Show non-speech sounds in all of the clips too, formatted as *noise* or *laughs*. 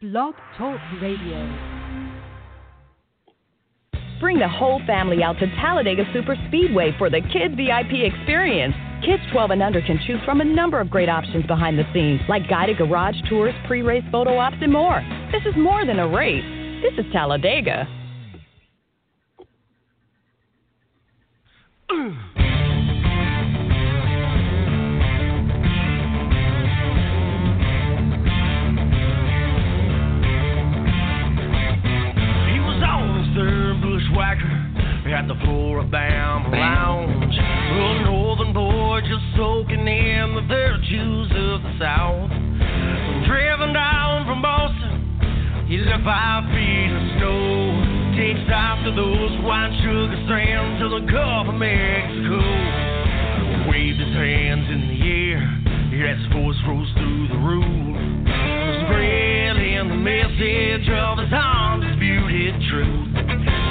Blog Talk Radio. Bring the whole family out to Talladega Super Speedway for the Kids VIP experience. Kids 12 and under can choose from a number of great options behind the scenes, like guided garage tours, pre race photo ops, and more. This is more than a race, this is Talladega. *clears throat* his bushwhacker at the Flora-Bama Lounge. A northern boy just soaking in the virtues of the South. Driven down from Boston, he left five feet of snow. Takes after those white sugar strands to the Gulf of Mexico. Waved his hands in the air as his voice rose through the roof. Spreading the message of his truth.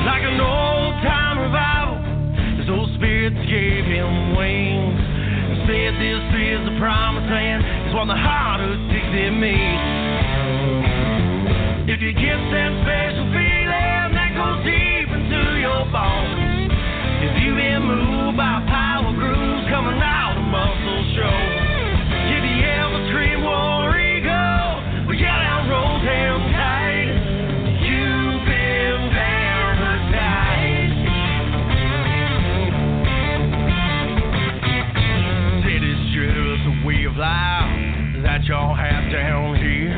Like an old time revival, his old spirits gave him wings. And said this is the promised land, it's what the heart of Dixie means. If you get that special feeling that goes deep into your bones, if you've been moved by power grooves coming out of muscle show, if you ever scream war life that y'all have down here.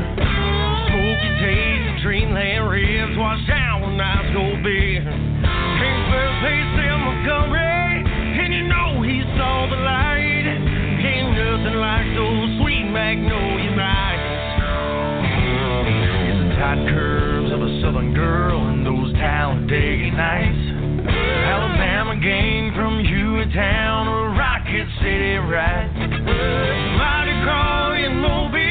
Smoky taste, dreamland ribs, wash down nights go. Came first place in Montgomery, and you know he saw the light. Ain't nothing like those sweet magnolia nights. It's the tight curves of a southern girl and those Talladega nights. Alabama gang from Hueytown or Rocket City, right? Mighty Craw in Mobile,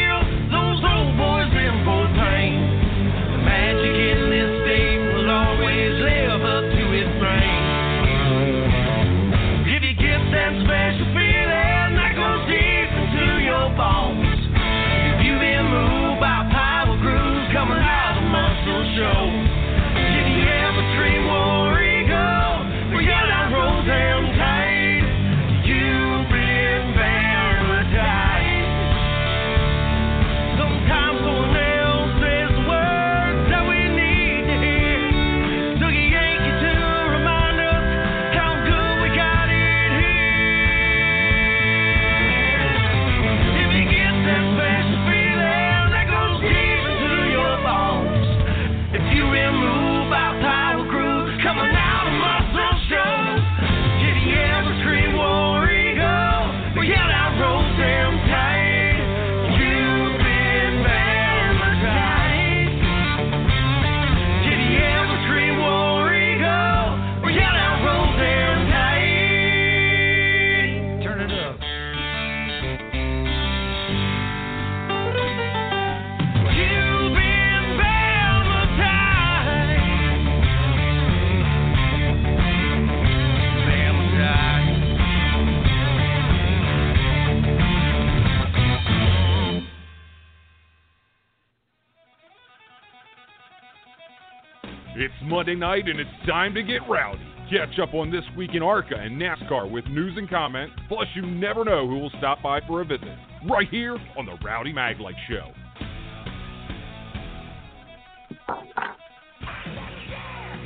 Monday night and it's time to get rowdy. Catch up on this week in ARCA and NASCAR with news and comment. Plus, you never know who will stop by for a visit. Right here on the Rowdy Maglite Show.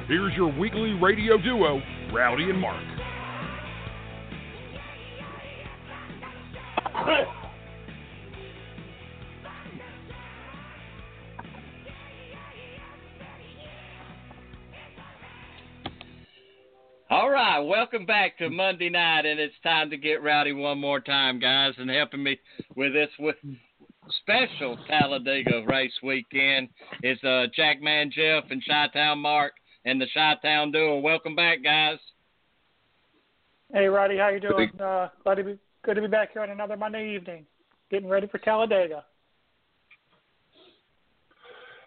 Here's your weekly radio duo, Rowdy and Mark. *laughs* All right, welcome back to Monday night, and it's time to get rowdy one more time, guys. And helping me with this with special Talladega race weekend. is uh, Jackman Jeff and Chi Town Mark and the Chi Town Duo. Welcome back, guys. Hey, Roddy, how you doing? Uh, glad to be good to be back here on another Monday evening, getting ready for Talladega.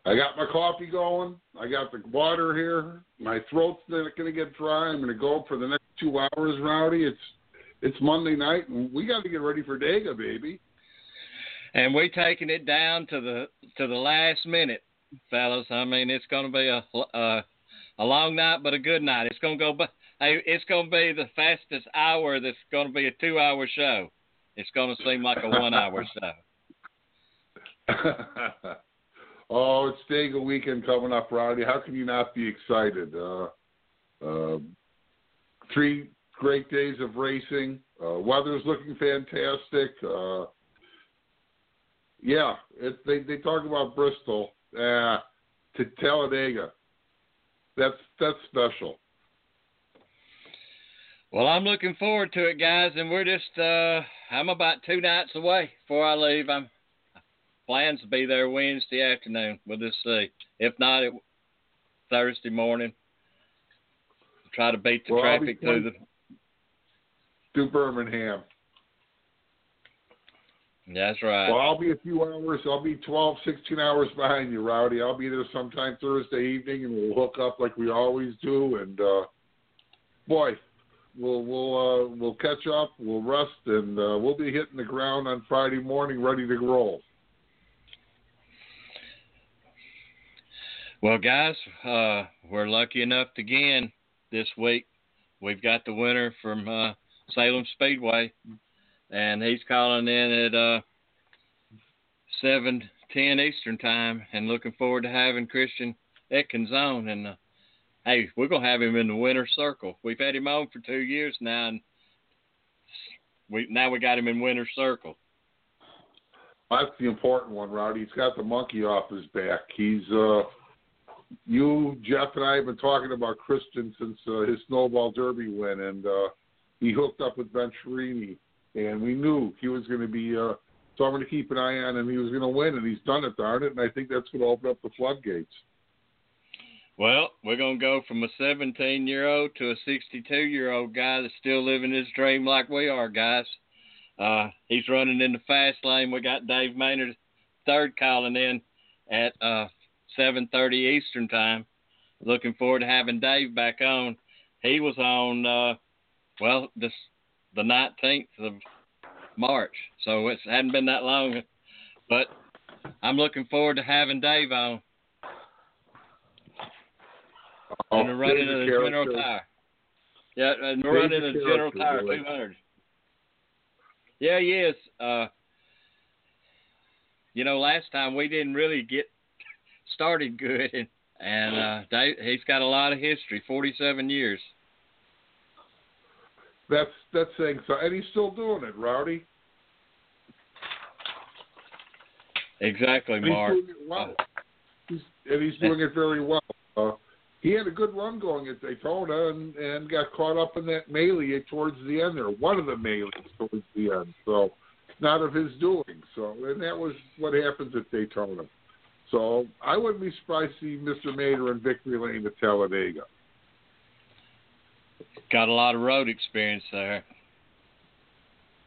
I got my coffee going. I got the water here. My throat's not going to get dry. I'm going to go for the next two hours, Rowdy. It's it's Monday night, and we got to get ready for Dega, baby. And we taking it down to the to the last minute, fellas. I mean, it's going to be a a, a long night, but a good night. It's going to go. Hey, it's going to be the fastest hour. That's going to be a two-hour show. It's going to seem like a one-hour *laughs* show. *laughs* oh, it's Dega weekend coming up, Rowdy. How can you not be excited? Uh, uh, three great days of racing. Uh, weather's looking fantastic. Uh, yeah, it, they they talk about Bristol uh, to Talladega. That's that's special. Well, I'm looking forward to it, guys, and we're just uh, I'm about two nights away before I leave. I'm plans to be there Wednesday afternoon. We'll just see. If not, it Thursday morning. Try to beat the well, traffic through the to Birmingham. That's right. Well, I'll be a few hours. I'll be 12, 16 hours behind you, Rowdy. I'll be there sometime Thursday evening, and we'll hook up like we always do. And uh, boy, we'll we'll uh, we'll catch up. We'll rest, and uh, we'll be hitting the ground on Friday morning, ready to roll. Well, guys, uh, we're lucky enough to again this week. We've got the winner from uh, Salem Speedway, and he's calling in at uh, seven ten Eastern time, and looking forward to having Christian Eckes on. And uh, hey, we're gonna have him in the winner's circle. We've had him on for two years now, and we now we got him in winner's circle. That's the important one, Rowdy. He's got the monkey off his back. He's uh, you, Jeff, and I have been talking about Christian since uh, his snowball derby win, and uh, he hooked up with Ben Venturini, and we knew he was going to be uh, someone to keep an eye on, and he was going to win, and he's done it, darn it. And I think that's going to open up the floodgates. Well, we're going to go from a 17 year old to a 62 year old guy that's still living his dream like we are, guys. Uh, he's running in the fast lane. We got Dave Mader, third, calling in at uh, 7:30 Eastern time. Looking forward to having Dave back on. He was on uh, well, this the nineteenth of March, so it hadn't been that long. But I'm looking forward to having Dave on. Oh, and running the General Tire. Yeah, and the running the General Tire 200. Yeah, he is. Uh, you know, last time we didn't really get started good, and and uh, he's got a lot of history, 47 years. That's that's saying so, and he's still doing it, Rowdy. Exactly, Mark. He's doing it well. He's, and he's doing it very well. Uh, he had a good run going at Daytona and, and got caught up in that melee towards the end there, one of the melees towards the end. So, not of his doing. So, and that was what happens at Daytona. So, I wouldn't be surprised to see Mr. Mader in victory lane at Talladega. Got a lot of road experience there.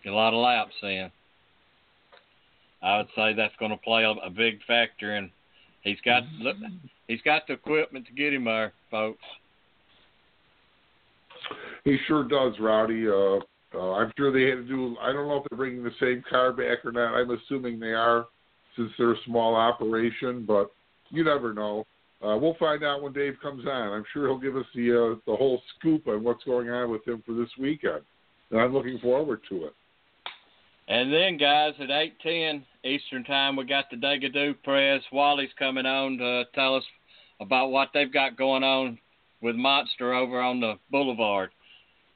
A lot of laps in. I would say that's going to play a, a big factor, and he's got look, he's got the equipment to get him there, folks. He sure does, Rowdy. Uh, uh, I'm sure they had to do. I don't know if they're bringing the same car back or not. I'm assuming they are, since they're a small operation. But you never know. Uh, we'll find out when Dave comes on. I'm sure he'll give us the uh, the whole scoop on what's going on with him for this weekend, and I'm looking forward to it. And then, guys, at 8:10 Eastern Time, we got the Degadoo Press. Wally's coming on to tell us about what they've got going on with Monster over on the Boulevard.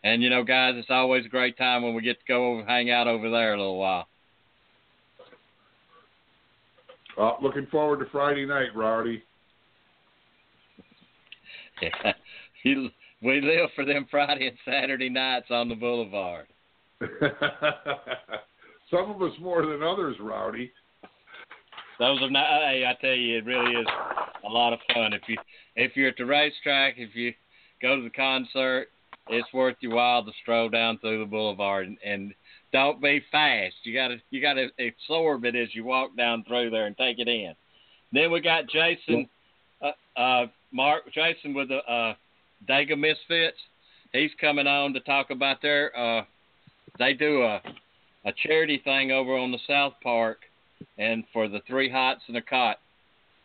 And you know, guys, it's always a great time when we get to go over, hang out over there a little while. Uh, looking forward to Friday night, Rowdy. Yeah, we live for them Friday and Saturday nights on the boulevard. *laughs* Some of us more than others, Rowdy. those are not. Hey, I tell you, it really is a lot of fun. If you if you're at the racetrack, if you go to the concert, it's worth your while to stroll down through the boulevard and, and don't be fast. You gotta you gotta absorb it as you walk down through there and take it in. Then we got Jason, uh, uh, Mark Jason with the uh, Dega Misfits. He's coming on to talk about their. Uh, they do a a charity thing over on the South Park, and for the three hots and a cot,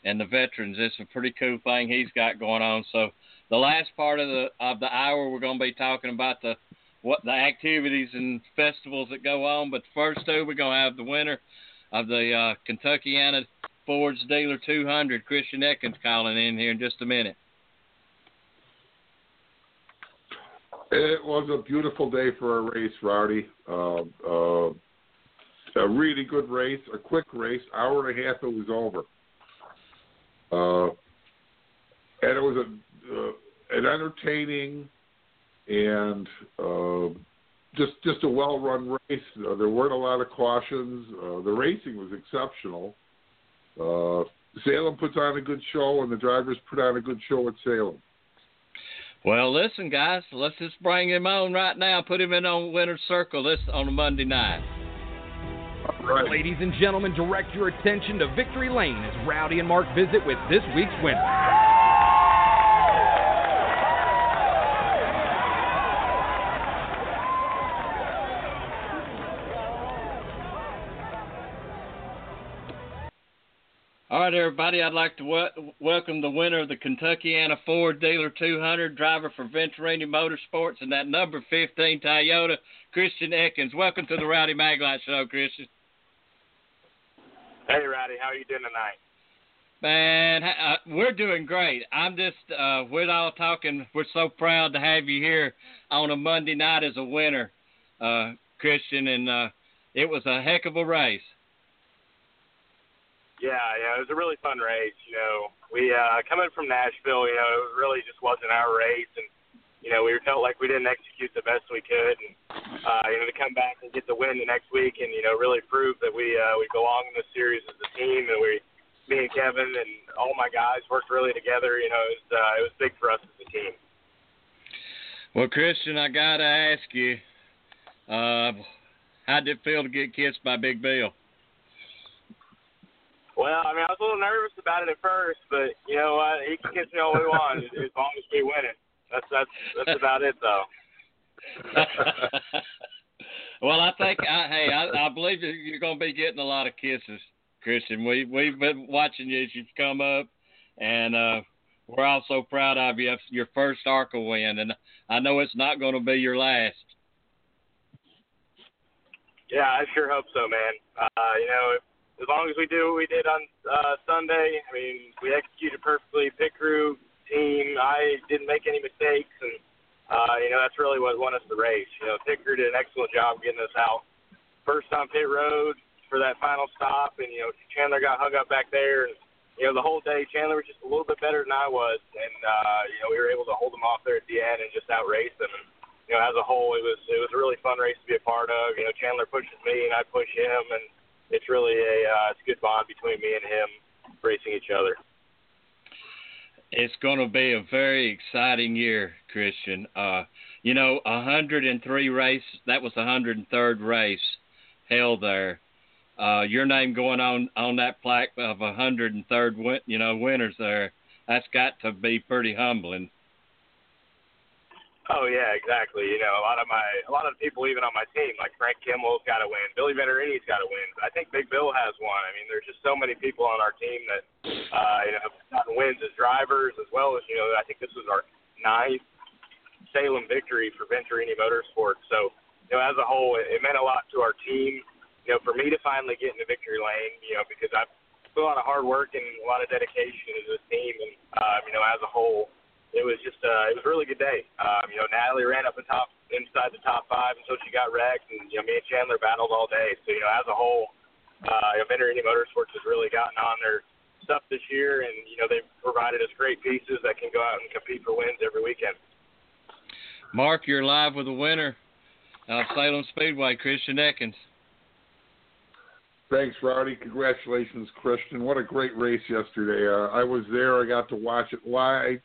and the veterans. It's a pretty cool thing he's got going on. So the last part of the of the hour, we're going to be talking about the what the activities and festivals that go on. But first, two, we're going to have the winner of the uh, Kentuckiana Ford's Dealer 200, Christian Eckes, calling in here in just a minute. It was a beautiful day for a race, Rowdy. Uh, uh, a really good race, a quick race, hour and a half. It was over, uh, and it was a uh, an entertaining and uh, just just a well run race. Uh, there weren't a lot of cautions. Uh, the racing was exceptional. Uh, Salem puts on a good show, and the drivers put on a good show at Salem. Well, listen, guys, let's just bring him on right now. Put him in on winner's circle this on a Monday night. Right. Ladies and gentlemen, direct your attention to Victory Lane as Rowdy and Mark visit with this week's winner. Right, everybody. I'd like to w- welcome the winner of the Kentuckiana Ford Dealer 200, driver for Venturini Motorsports, and that number 15 Toyota, Christian Eckes. Welcome to the Rowdy Maglite Show, Christian. Hey, Rowdy. How are you doing tonight? Man, uh, we're doing great. I'm just, uh, we're all talking. We're so proud to have you here on a Monday night as a winner, uh, Christian, and uh, it was a heck of a race. Yeah, yeah, it was a really fun race. You know, we uh, coming from Nashville, you know, it really just wasn't our race, and you know, we felt like we didn't execute the best we could, and uh, you know, to come back and get the win the next week, and you know, really prove that we uh, we belong in the series as a team, and we, me and Kevin and all my guys worked really together. You know, it was uh, it was big for us as a team. Well, Christian, I gotta ask you, uh, how did it feel to get kissed by Big Bill? Well, I mean, I was a little nervous about it at first, but you know what? He can kiss me all he wants *laughs* as long as we win it. That's that's that's about it, though. *laughs* well, I think I, hey, I, I believe you're going to be getting a lot of kisses, Christian. We we've been watching you as you've come up, and uh, we're all so proud of you. Your first ARCA win, and I know it's not going to be your last. Yeah, I sure hope so, man. Uh, you know, as long as we do what we did on uh, Sunday, I mean, we executed perfectly. Pit crew, team, I didn't make any mistakes, and uh, you know that's really what won us the race. You know, pit crew did an excellent job getting us out first on pit road for that final stop, and you know Chandler got hung up back there, and you know the whole day Chandler was just a little bit better than I was, and uh, you know we were able to hold him off there at the end and just outrace them. And, you know, as a whole, it was it was a really fun race to be a part of. You know, Chandler pushes me and I push him, and it's really a uh, it's a good bond between me and him racing each other. It's going to be a very exciting year, Christian. Uh, you know, 103 race. That was the 103rd race held there. Uh, your name going on on that plaque of 103rd, win, you know, winners there. That's got to be pretty humbling. Oh yeah, exactly. You know, a lot of my a lot of people even on my team, like Frank Kimmel's got to win, Billy Venturini's got to win. I think Big Bill has one. I mean, there's just so many people on our team that uh, you know have gotten wins as drivers, as well as you know. I think this was our ninth Salem victory for Venturini Motorsports. So you know, as a whole, it, it meant a lot to our team. You know, for me to finally get into victory lane, you know, because I've put a lot of hard work and a lot of dedication into this team, and uh, you know, as a whole it was just uh, it was a really good day. Um, you know, Natalie ran up the top inside the top five until she got wrecked, and you know, me and Chandler battled all day. So you know, as a whole, uh, you know, Venturini Motorsports has really gotten on their stuff this year, and you know, they've provided us great pieces that can go out and compete for wins every weekend. Mark, you're live with the winner of Salem Speedway, Christian Eckes. Thanks, Roddy. Congratulations, Christian. What a great race yesterday. Uh, I was there. I got to watch it live.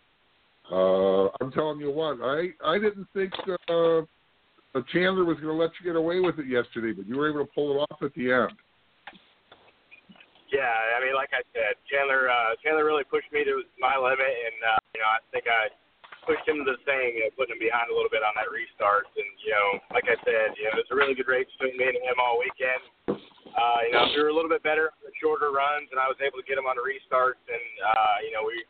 Uh, I'm telling you what, I I didn't think uh, Chandler was going to let you get away with it yesterday, but you were able to pull it off at the end. Yeah, I mean, like I said, Chandler uh, Chandler really pushed me to my limit, and uh, you know, I think I pushed him to the thing, you know, putting him behind a little bit on that restart. And you know, like I said, you know, it was a really good race between me and him all weekend. Uh, you know, we were a little bit better on the shorter runs, and I was able to get him on the restarts, and uh, you know, we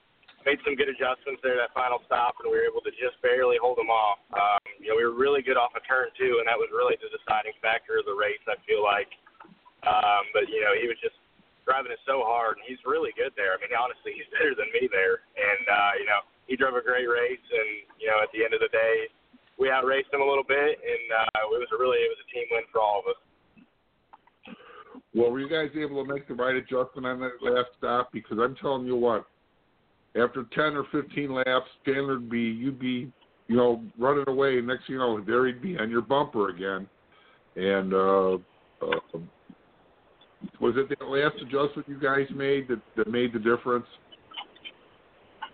made some good adjustments there that final stop, and we were able to just barely hold him off. Um, you know, we were really good off a of turn two, and that was really the deciding factor of the race. I feel like, um, but you know, he was just driving it so hard, and he's really good there. I mean, honestly, he's *laughs* better than me there. And uh, you know, he drove a great race, and you know, at the end of the day, we outraced him a little bit, and uh, it was a really it was a team win for all of us. Well, were you guys able to make the right adjustment on that last stop? Because I'm telling you what, after 10 or 15 laps, Chandler would be you'd be you know running away. Next thing you know, there he'd be on your bumper again, and. uh uh, was it the last adjustment you guys made that, that made the difference?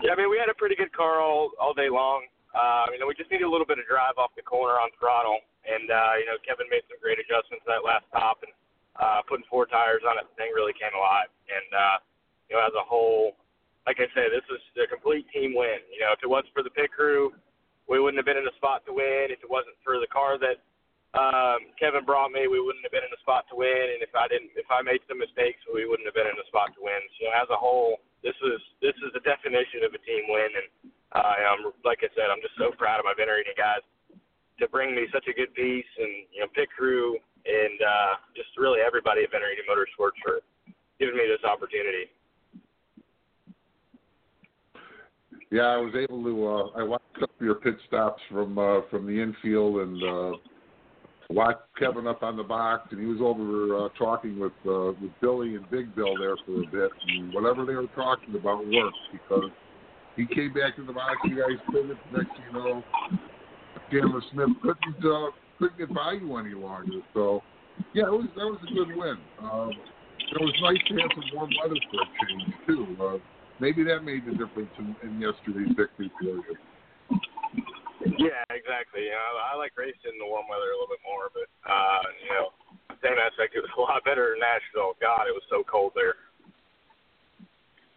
Yeah, I mean, we had a pretty good car all, all day long. Uh, you know, we just needed a little bit of drive off the corner on throttle, and uh, you know, Kevin made some great adjustments that last stop, and uh, putting four tires on it, the thing really came alive. And uh, you know, as a whole, like I said, this was a complete team win. You know, if it wasn't for the pit crew, we wouldn't have been in the spot to win. If it wasn't for the car that um, Kevin brought me, we wouldn't have been in the spot to win. And if I didn't, if I made some mistakes, we wouldn't have been in the spot to win. So as a whole, this is this is the definition of a team win. And uh, I'm like I said, I'm just so proud of my Venturini guys to bring me such a good piece, and you know, pit crew, and uh, just really everybody at Venturini Motorsports for giving me this opportunity. Yeah, I was able to. Uh, I watched up your pit stops from uh, from the infield and. Uh, watched Kevin up on the box, and he was over uh, talking with uh, with Billy and Big Bill there for a bit, and whatever they were talking about worked because he came back to the box. You guys pivoted. Next you know, Chandler Smith couldn't uh, couldn't get by you any longer. So, yeah, it was that was a good win. Um, it was nice to have some warm weather for a change too. Uh, maybe that made the difference in, in yesterday's victory for you. Yeah, exactly. You know, I like racing in the warm weather a little bit more, but uh, you know, same aspect. It was a lot better in Nashville. God, it was so cold there.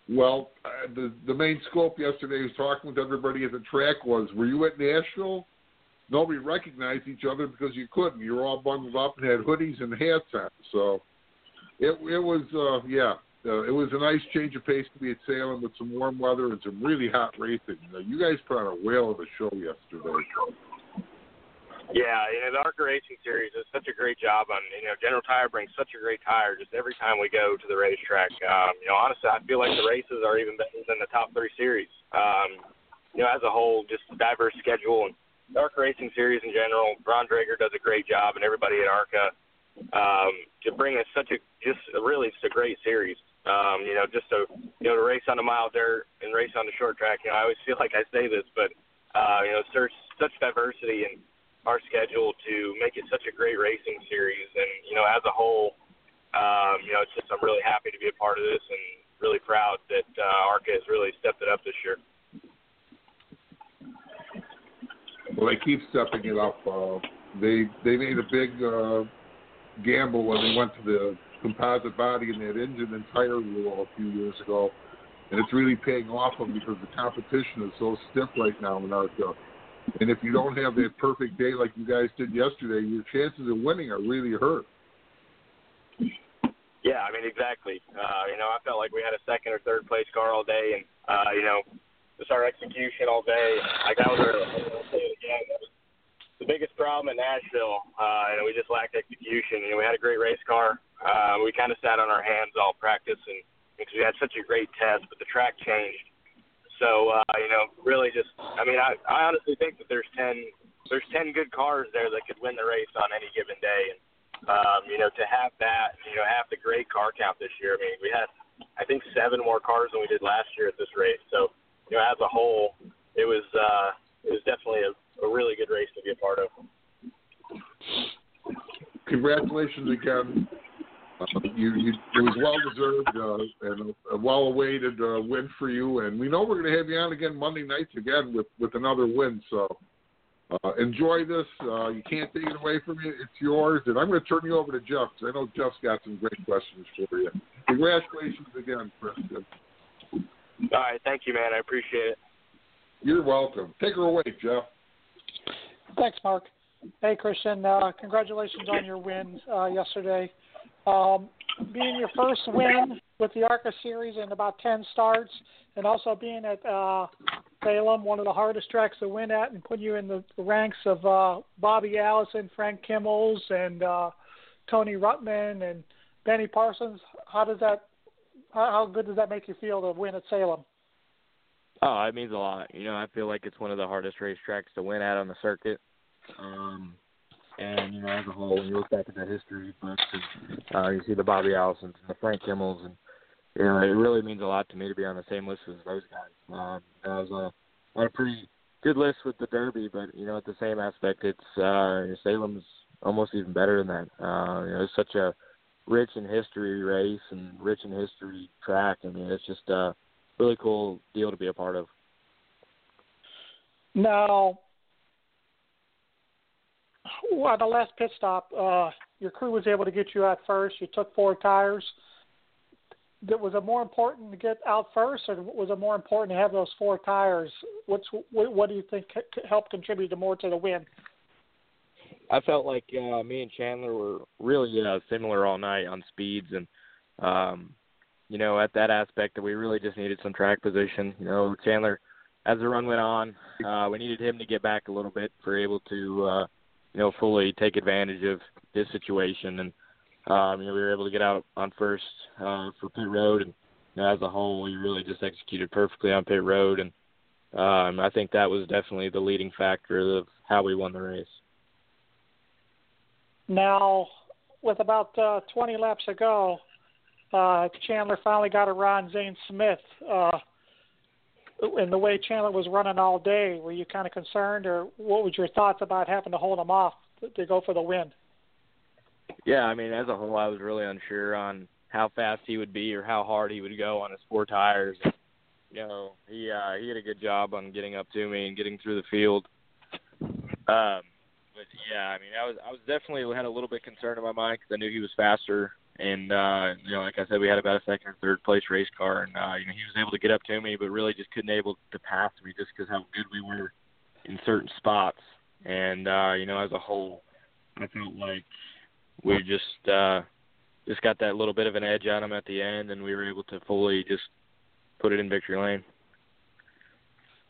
Well, uh, the the main scope yesterday was talking with everybody at the track was, were you at Nashville? Nobody recognized each other because you couldn't. You were all bundled up and had hoodies and hats on. So it it was uh, yeah, uh, it was a nice change of pace to be at Salem with some warm weather and some really hot racing. Uh, you guys put on a whale of a show yesterday. Yeah, you know the ARCA Racing Series does such a great job on. You know, General Tire brings such a great tire just every time we go to the racetrack. Um, you know, honestly, I feel like the races are even better than the top three series. Um, you know, as a whole, just a diverse schedule and the ARCA Racing Series in general. Ron Drager does a great job, and everybody at ARCA um, to bring us such a just really just a great series. Um, you know, just to you know to race on the mile dirt and race on the short track. You know, I always feel *laughs* like I say this, but uh, you know, there's such diversity in our schedule to make it such a great racing series. And you know, as a whole, um, you know, it's just I'm really happy to be a part of this and really proud that uh, ARCA has really stepped it up this year. Well, they keep stepping it up. Uh, they they made a big uh, gamble when they went to the composite body in that engine and tire rule a few years ago, and it's really paying off them because the competition is so stiff right now in ARCA. And if you don't have that perfect day like you guys did yesterday, your chances of winning are really hurt. Yeah, I mean exactly. Uh, you know, I felt like we had a second or third place car all day, and uh, you know, just our execution all day. Like I was, it again. That was the biggest problem in Nashville, uh, and we just lacked execution. You know, we had a great race car. Uh, we kind of sat on our hands all practice, and because we had such a great test, but the track changed. So uh, you know, really just, I mean, I, I honestly think that there's ten, there's ten good cars there that could win the race on any given day, and um, you know, to have that, you know, have the great car count this year. I mean, we had, I think, seven more cars than we did last year at this race. So you know, as a whole, it was, uh, it was definitely a, a really good race to be a part of. Congratulations again you, you, it was well deserved uh, and a well awaited uh, win for you. And we know we're going to have you on again Monday nights again with with another win. So uh, enjoy this. Uh, you can't take it away from you. It's yours. And I'm going to turn you over to Jeff because I know Jeff's got some great questions for you. Congratulations again, Kristen. All right, thank you, man. I appreciate it. You're welcome. Take her away, Jeff. Thanks, Mark. Hey, Christian. Uh, congratulations on your win uh, yesterday. Um, being your first win with the ARCA series in about 10 starts, and also being at uh, Salem, one of the hardest tracks to win at, and putting you in the, ranks of uh, Bobby Allison, Frank Kimmels, and uh, Tony Rutman, and Benny Parsons. How does that? How, how good does that make you feel to win at Salem? Oh, it means a lot. You know, I feel like it's one of the hardest racetracks to win at on the circuit. Um, and you know, as a whole, when you look back at the history books, and uh, you see the Bobby Allisons and the Frank Kimmels, and you know, it really means a lot to me to be on the same list as those guys. Um, I was uh, on a pretty good list with the Derby, but you know, at the same aspect, it's uh, Salem's almost even better than that. Uh, you know, it's such a rich in history race and rich in history track. I mean, it's just a really cool deal to be a part of. Now, on the last pit stop, uh, your crew was able to get you out first. You took four tires. That Was it more important to get out first, or was it more important to have those four tires? What's what, what do you think helped contribute more to the win? I felt like uh, me and Chandler were really uh, similar all night on speeds, and um, you know, at that aspect that we really just needed some track position. You know, Chandler, as the run went on, uh, we needed him to get back a little bit for able to. Uh, you know, fully take advantage of his situation. And um, you know, we were able to get out on first uh, for pit road, and you know, as a whole, we really just executed perfectly on pit road. And um, I think that was definitely the leading factor of how we won the race. Now, with about uh, 20 laps ago, uh, Chandler finally got around Zane Smith. Uh, and the way Chandler was running all day, were you kind of concerned, or what was your thoughts about having to hold him off to, go for the win? Yeah, I mean, as a whole, I was really unsure on how fast he would be or how hard he would go on his four tires. You know, he uh, he did a good job on getting up to me and getting through the field. Um, but yeah, I mean, I was I was definitely had a little bit concerned in my mind because I knew he was faster and uh, you know, like I said, we had about a second or third place race car, and uh, you know, he was able to get up to me, but really just couldn't able to pass me just because how good we were in certain spots. And uh, you know, as a whole, I felt like we just uh, just got that little bit of an edge on him at the end, and we were able to fully just put it in victory lane.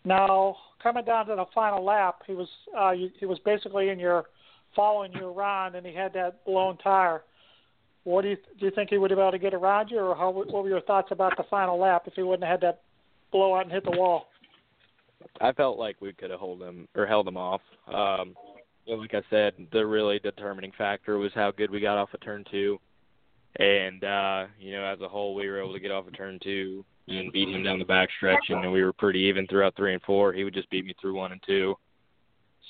Now, coming down to the final lap, he was uh, he was basically in your following you around, and he had that blown tire what do you do? You think he would have been able to get around you, or how? What were your thoughts about the final lap if he wouldn't have had that blowout and hit the wall? I felt like we could have held him or held him off. Um, like I said, the really determining factor was how good we got off of turn two, and uh, you know, as a whole, we were able to get off of turn two and beat him down the backstretch, and we were pretty even throughout three and four. He would just beat me through one and two.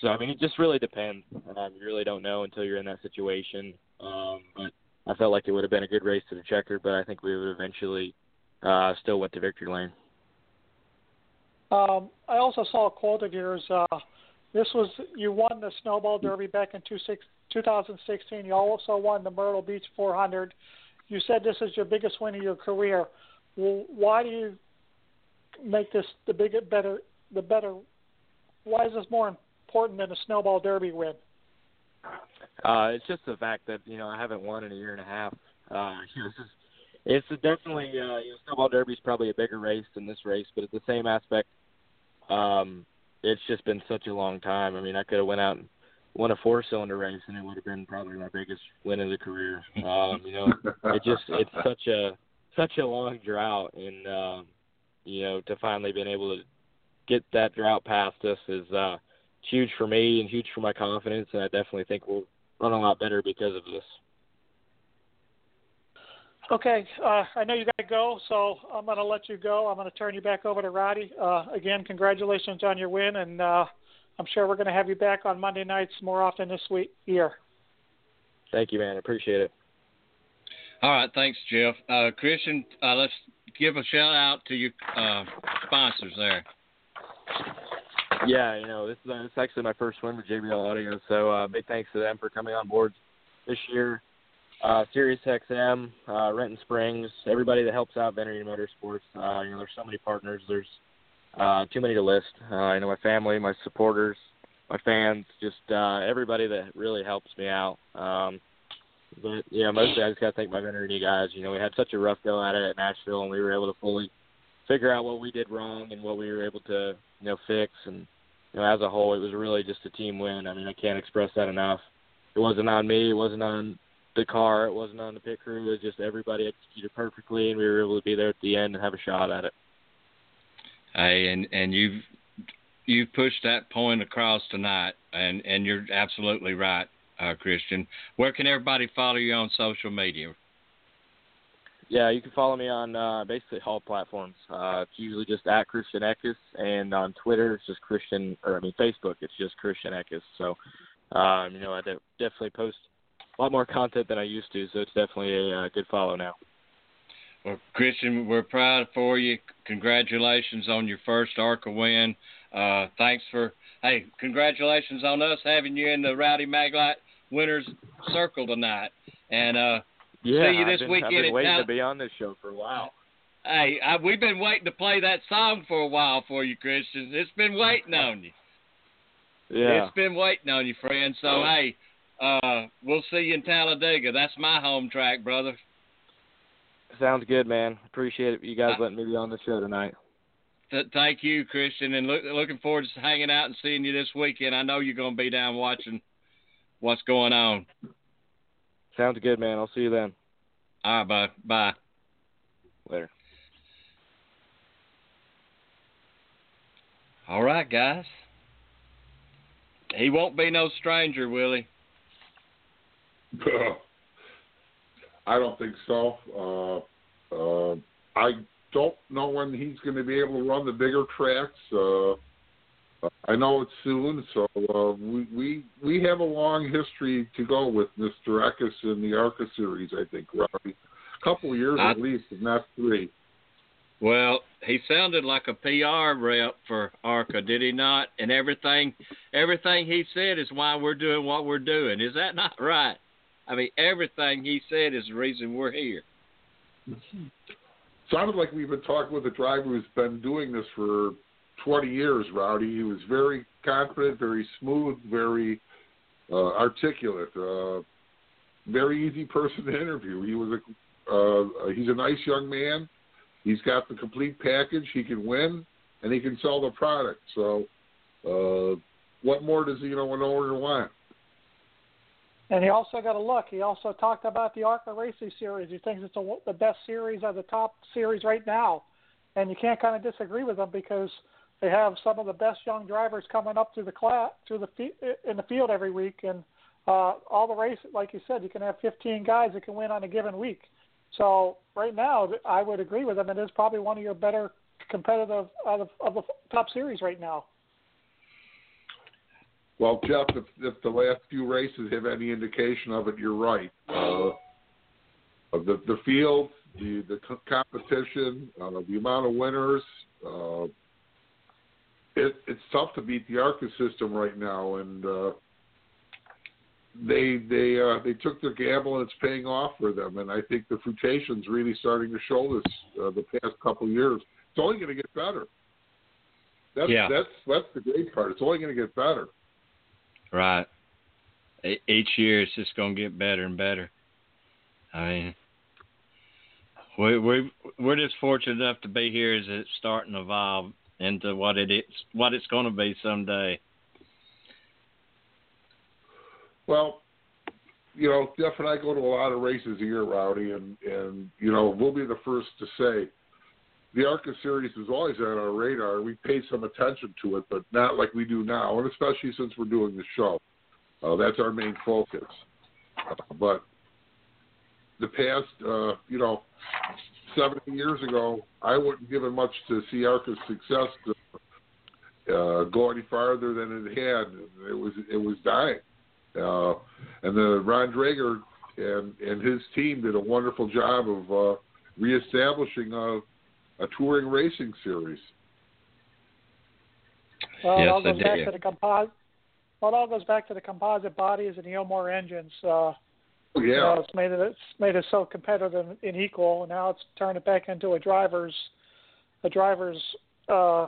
So I mean, it just really depends. Um, you really don't know until you're in that situation. Um, but I felt like it would have been a good race to the checker, but I think we would eventually uh, still went to victory lane. Um, I also saw a quote of yours. Uh, this was you won the Snowball Derby back in two six, 2016. You also won the Myrtle Beach 400. You said this is your biggest win of your career. Well, why do you make this the bigger, better, the better? Why is this more important than a Snowball Derby win? Uh, it's just the fact that you know I haven't won in a year and a half. Uh, *laughs* you know, it's, just, it's definitely uh, you know Snowball Derby is probably a bigger race than this race, but at the same aspect, um, it's just been such a long time. I mean, I could have went out and won a four-cylinder race, and it would have been probably my biggest win of the career. Um, you know, it just it's *laughs* such a such a long drought, and um, you know to finally been able to get that drought past us is. uh huge for me and huge for my confidence, and I definitely think we'll run a lot better because of this. Okay, uh, I know you got to go, so I'm going to let you go. I'm going to turn you back over to Roddy. Uh, again, congratulations on your win, and uh, I'm sure we're going to have you back on Monday nights more often this week year. Thank you, man. Appreciate it. All right, thanks, Jeff. Uh, Christian, uh, let's give a shout out to your uh, sponsors there. Yeah, you know, this is, uh, this is actually my first win with JBL Audio, so uh, big thanks to them for coming on board this year. Uh, Sirius XM, uh, Renton Springs, everybody that helps out Venturini Motorsports. Uh, you know, there's so many partners. There's uh, too many to list. Uh, you know, my family, my supporters, my fans, just uh, everybody that really helps me out. Um, but yeah, mostly I just got to thank my Venturini guys. You know, we had such a rough go at it at Nashville, and we were able to fully figure out what we did wrong and what we were able to, you know, fix. And you know, as a whole, it was really just a team win. I mean, I can't express that enough. It wasn't on me. It wasn't on the car. It wasn't on the pit crew. It was just everybody executed perfectly, and we were able to be there at the end and have a shot at it. Hey, and and you've you've pushed that point across tonight, and and you're absolutely right, uh, Christian. Where can everybody follow you on social media? Yeah, you can follow me on uh, basically all platforms. Uh, it's usually just at Christian Eckes, and on Twitter it's just Christian, or I mean Facebook, it's just Christian Eckes. So, um, you know, I de- definitely post a lot more content than I used to, so it's definitely a uh, good follow now. Well, Christian, we're proud for you. Congratulations on your first ARCA win. Uh, thanks for hey, congratulations on us having you in the Rowdy Maglite winners circle tonight. And uh, yeah, see you this I've been, weekend I've been waiting to be on this show for a while. Hey, I, we've been waiting to play that song for a while for you, Christian. It's been waiting on you. Yeah. It's been waiting on you, friend. So hey, uh, we'll see you in Talladega. That's my home track, brother. Sounds good, man. Appreciate it. You guys Uh, letting me be on the show tonight. Th- thank you, Christian, and look, looking forward to hanging out and seeing you this weekend. I know you're going to be down watching what's going on. Sounds good, man. I'll see you then. All right, bye. Bye. Later. All right, guys. He won't be no stranger, will he? *laughs* I don't think so. Uh, uh, I don't know when he's going to be able to run the bigger tracks. Uh, I know it's soon, so uh, we we we have a long history to go with Mr. Eckes in the ARCA series. I think, Robbie. A couple of years I- at least, if not three. Well, he sounded like a PR rep for ARCA, did he not? And everything, everything he said is why we're doing what we're doing. Is that not right? I mean, everything he said is the reason we're here. Sounded like we've been talking with a driver who's been doing this for 20 years, Rowdy. He was very confident, very smooth, very uh, articulate, uh, very easy person to interview. He was a uh, he's a nice young man. He's got the complete package. He can win, and he can sell the product. So, uh, what more does you know an owner want? And he also got a look. He also talked about the ARCA Racing Series. He thinks it's a, the best series of the top series right now. And you can't kind of disagree with him because they have some of the best young drivers coming up through the class, through the in the field every week. And uh, all the races, like you said, you can have 15 guys that can win on a given week. So right now, I would agree with him. It is probably one of your better competitive out of, of the top series right now. Well, Jeff, if, if the last few races have any indication of it, you're right. Uh, the the field, the the competition, uh, the amount of winners, uh, it, it's tough to beat the ARCA system right now, and uh, they they uh, they took their gamble and it's paying off for them. And I think the frutation's really starting to show this uh, the past couple of years. It's only going to get better. That's Yeah. that's that's the great part. It's only going to get better. Right. Each year it's just going to get better and better. I mean, we we we're just fortunate enough to be here as it's starting to evolve into what it is, what it's going to be someday. Well, you know, Jeff and I go to a lot of races a year, Rowdy, and and you know we'll be the first to say the ARCA series is always on our radar. We pay some attention to it, but not like we do now, and especially since we're doing the show. Uh, that's our main focus. Uh, but the past, uh, you know, 70 years ago, I wouldn't give it much to see ARCA's success to uh, go any farther than it had. It was it was dying. Uh, and the Ron Drager and and his team did a wonderful job of uh, reestablishing a, a touring racing series. Well, it all goes back to the composite. Well, it all goes back to the composite bodies and the Ilmor engines. Uh, Yeah. you know, it's made it it's made it so competitive and, equal. And now it's turned it back into a driver's a driver's uh,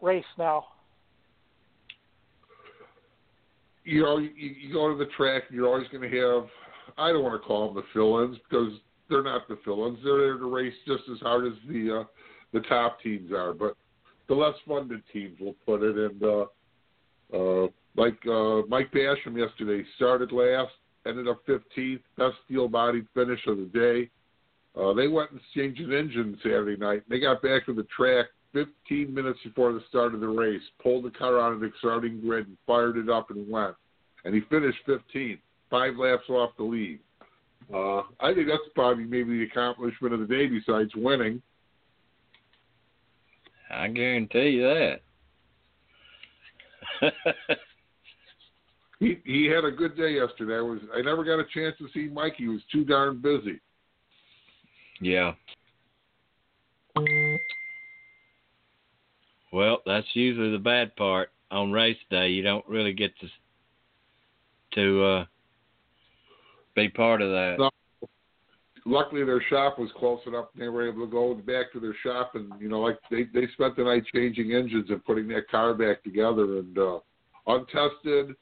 race now. you know, you, you go to the track, and you're always going to have. I don't want to call them the fill-ins because they're not the fill-ins. They're there to race just as hard as the uh, the top teams are, but the less funded teams will put it. And uh, uh, like uh, Mike Basham yesterday started last, ended up 15th, best steel-bodied finish of the day. Uh, they went and changed an engine Saturday night. They got back to the track 15 minutes before the start of the race, pulled the car out of the starting grid and fired it up and went. And he finished 15th, five laps off the lead. Uh, I think that's probably maybe the accomplishment of the day besides winning. I guarantee you that. *laughs* He he had a good day yesterday. I was I never got a chance to see Mike. He was too darn busy. yeah. Well, that's usually the bad part on race day. You don't really get to to uh, be part of that. No. Luckily, their shop was close enough, and they were able to go back to their shop, and you know, like they they spent the night changing engines and putting that car back together, and uh, untested,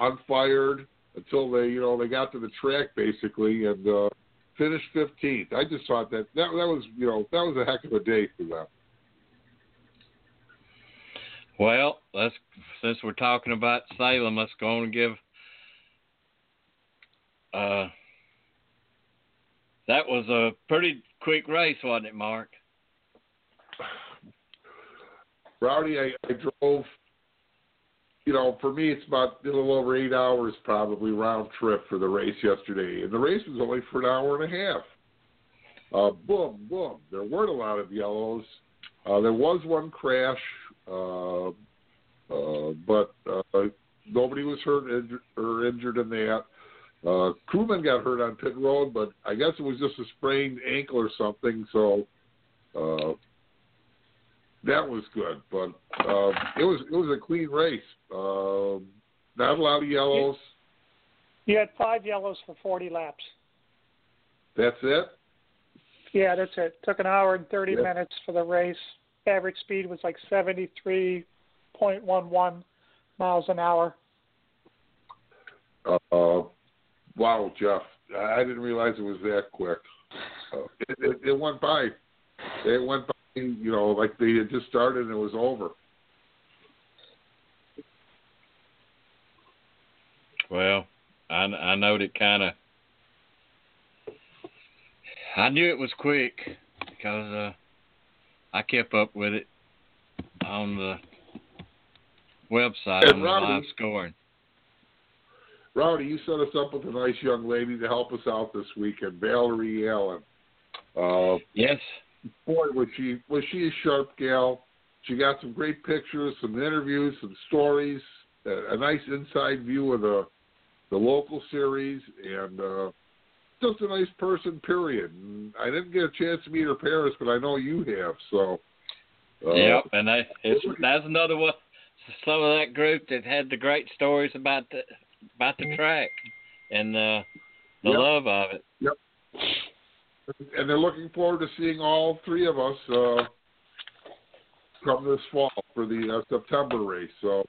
unfired until they you know they got to the track basically and uh, finished 15th. I just thought that that that was you know that was a heck of a day for them. Well, let's since we're talking about Salem, let's go on and give. Uh, that was a pretty quick race, wasn't it, Mark? Rowdy, I, I drove. You know, for me, it's about a little over eight hours probably round trip for the race yesterday, and the race was only for an hour and a half. Uh, boom, boom. There weren't a lot of yellows. Uh, there was one crash, uh, uh, but uh, nobody was hurt injured, or injured in that. Uh, crewman got hurt on pit road, but I guess it was just a sprained ankle or something. So uh, that was good, but uh, it was it was a clean race. Uh, not a lot of yellows. You had five yellows for 40 laps. That's it. Yeah, that's it. Took an hour and 30 Yeah. minutes for the race. Average speed was like 73.11 miles an hour. Uh, wow, Jeff, I didn't realize it was that quick. Uh, it, it, it went by. It went by. You know, like they had just started and it was over. Well, I I knowed it kind of. I knew it was quick because uh, I kept up with it on the website And on the live scoring. Rowdy, you set us up with a nice young lady to help us out this weekend, Valerie Allen. Uh, yes. Boy, was she was she a sharp gal. She got some great pictures, some interviews, some stories, a, a nice inside view of the the local series, and uh, just a nice person. Period. And I didn't get a chance to meet her parents, but I know you have. So. Uh, yep, and that, it's, that's another one. Some of that group that had the great stories about the about the track and uh, the Yep. love of it. Yep. And they're looking forward to seeing all three of us uh, come this fall for the uh, September race. So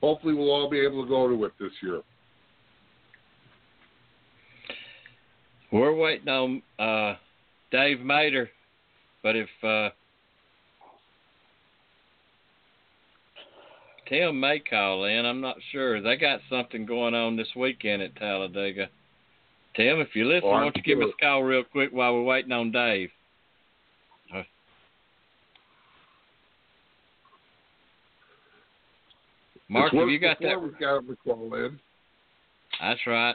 hopefully we'll all be able to go to it this year. We're waiting on uh, Dave Mader, but if uh, Tim may call in, I'm not sure. They got something going on this weekend at Talladega. Tim, if you listen, Oh, why don't you give us a call real quick while we're waiting on Dave? Mark, have you got that? before We've got him call in. That's right.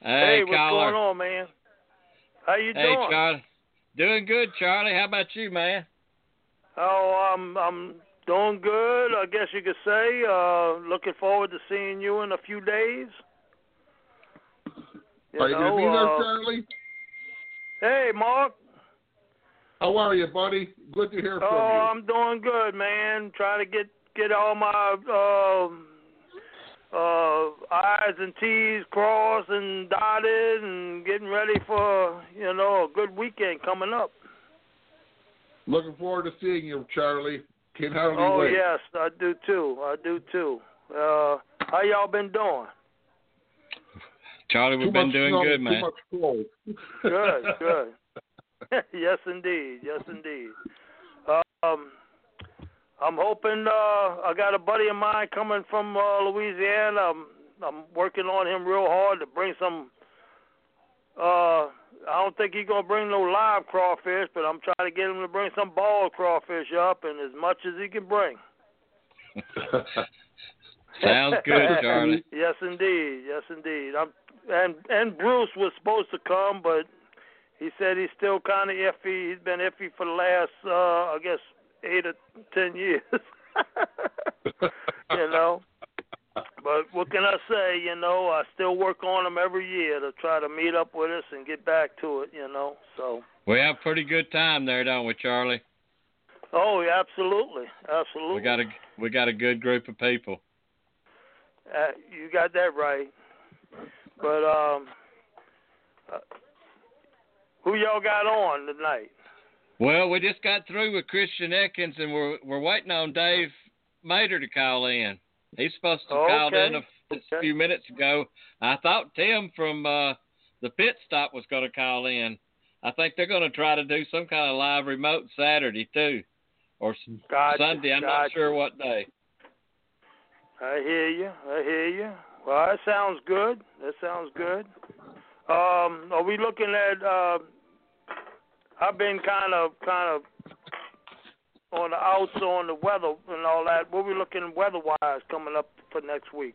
Hey, Hey, what's caller. going on, man? How you Hey, doing? Charlie. Doing good, Charlie. How about you, man? Oh, I'm I'm doing good. I guess you could say. Uh, looking forward to seeing you in a few days. You Are you gonna be there, uh, Charlie? Hey, Mark. How are you, buddy? Good to hear from Oh, you. Oh, I'm doing good, man. Trying to get get all my um uh I's and T's crossed and dotted and getting ready for, you know, a good weekend coming up. Looking forward to seeing you, Charlie. Can't hardly oh wait. yes, I do too. I do too. Uh how y'all been doing? Charlie, we've Too been doing snow, good, too man. much cold. *laughs* Good, good. *laughs* yes indeed, yes indeed. Um I'm hoping uh I got a buddy of mine coming from uh Louisiana. I'm I'm working on him real hard to bring some uh I don't think he's gonna bring no live crawfish, but I'm trying to get him to bring some ball crawfish up and as much as he can bring. *laughs* Sounds *laughs* good, Charlie. yes indeed, yes indeed. I'm and and Bruce was supposed to come but he said he's still kinda iffy. He's been iffy for the last uh I guess eight or ten *laughs* years. you know. But what can I say? You know, I still work on them every year to try to meet up with us and get back to it. You know, so. We have a pretty good time there, don't we, Charlie? Oh, yeah, absolutely, absolutely. We got a we got a good group of people. Uh, you got that right. But um, uh, who y'all got on tonight? Well, we just got through with Christian Eckes, and we're we're waiting on Dave Mader to call in. He's supposed to called in a, a few minutes ago. I thought Tim from uh, the pit stop was going to call in. I think they're going to try to do some kind of live remote Saturday too, or Gotcha, Sunday. I'm not sure what day. I hear you. I hear you. Well, that sounds good. That sounds good. Um, are we looking at? Uh, I've been kind of, kind of on the outs on the weather and all that. What we looking weather-wise coming up for next week?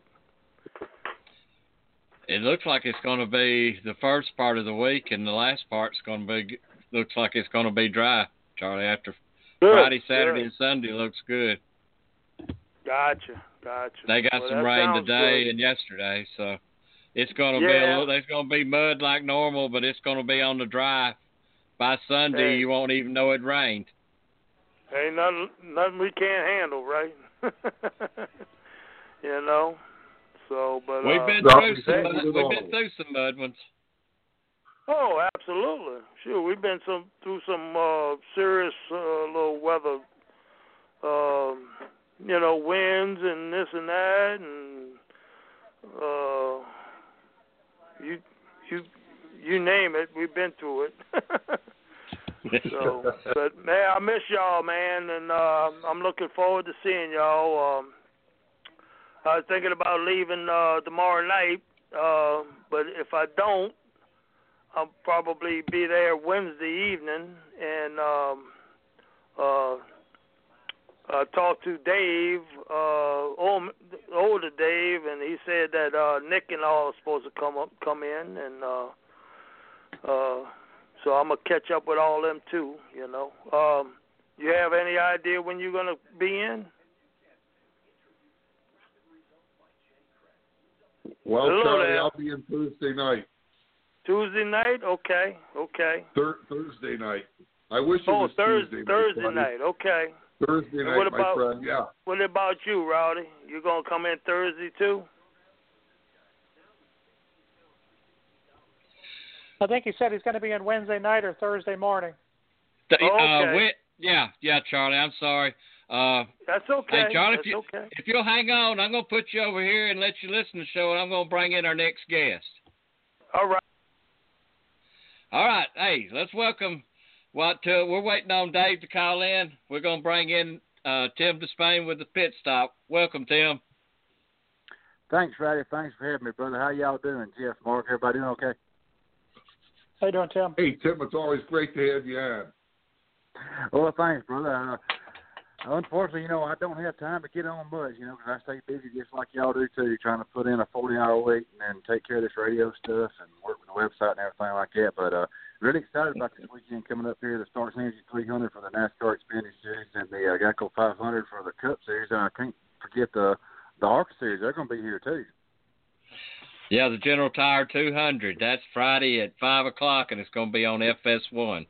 It looks like it's going to be the first part of the week, and the last part's going to be looks like it's going to be dry. Charlie, after Good, Friday, Saturday, good. and Sunday looks good. Gotcha, gotcha. They got Well, some rain today good. and yesterday, so it's going to be a little. There's going to be mud like normal, but it's going to be on the dry. By Sunday, Hey. you won't even know it rained. Ain't nothing, nothing we can't handle, right? *laughs* you know. So, but We've uh, been No, through some. Mud, we've been through some mud ones. Oh, absolutely. Sure, we've been some through some uh serious uh, little weather um you know, winds and this and that and uh you you you name it, we've been through it. *laughs* so, but man, I miss y'all, man, and uh I'm looking forward to seeing y'all. Um I was thinking about leaving uh tomorrow night, uh but if I don't I'll probably be there Wednesday evening and um uh uh talk to Dave, uh old, older Dave and he said that uh Nick and all are supposed to come up come in and uh uh so I'm gonna catch up with all them too, you know. Um you have any idea when you're gonna be in? Well, Hello Charlie, there. I'll be in Thursday night. Tuesday night? Okay, okay. Thur- Thursday night. I wish it Oh, was Thursday Tuesday. my Thursday night, okay. Thursday night, what my about- friend. Yeah. What about you, Rowdy? You gonna come in Thursday too? I think he said he's going to be in Wednesday night or Thursday morning. Th- Oh, uh, okay. we- yeah, yeah, Charlie. I'm sorry. Uh, That's okay. Hey, Charlie, if you okay. if you'll hang on, I'm gonna put you over here and let you listen to the show, and I'm gonna bring in our next guest. All right. All right. Hey, let's welcome. What uh, we're waiting on Dave to call in. We're gonna bring in uh, Tim Spain with the pit stop. Welcome, Tim. Thanks, Rowdy. Thanks for having me, brother. How y'all doing? Jeff, Mark, everybody doing okay? How you doing, Tim? Hey, Tim, it's always great to have you on. Well, thanks, brother. Uh, unfortunately, you know, I don't have time to get on much, you know, because I stay busy just like y'all do too, trying to put in a 40-hour week and then take care of this radio stuff and work with the website and everything like that. But uh, really excited about this weekend coming up here, the Sparks Energy 300 for the NASCAR Xfinity Series and the uh, Geico 500 for the Cup Series. And I can't forget the the ARCA Series. They're going to be here too. Yeah, the General Tire 200. That's Friday at five o'clock, and it's going to be on FS1.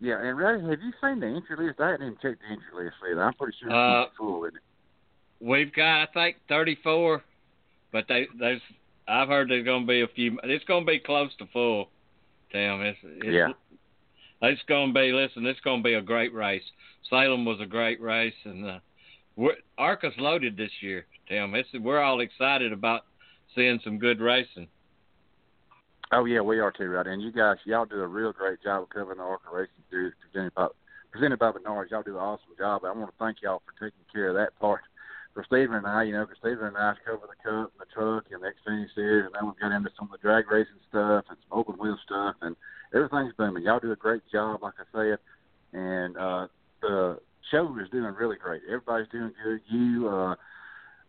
Yeah, and Ray, have you seen the entry list? I hadn't even checked the entry list yet. I'm pretty sure Uh, it's full, isn't it? We've got, I think, 34, but they there's I've heard there's going to be a few. It's going to be close to full. Tim, it's, it's Yeah. It's going to be. Listen, it's going to be a great race. Salem was a great race, and uh, we're, Arca's loaded this year. Tim, it's, we're all excited about seeing some good racing. Oh yeah, we are too, right? And you guys, y'all do a real great job of covering the ARCA racing series presented by presented by Menards. Y'all do an awesome job. I want to thank y'all for taking care of that part for Stephen and I. You know, because Stephen and I cover the cup and the truck and the Xfinity series, and then we've got into some of the drag racing stuff and some open wheel stuff, and everything's booming. Y'all do a great job, like I said, and uh, the show is doing really great. Everybody's doing good. You. uh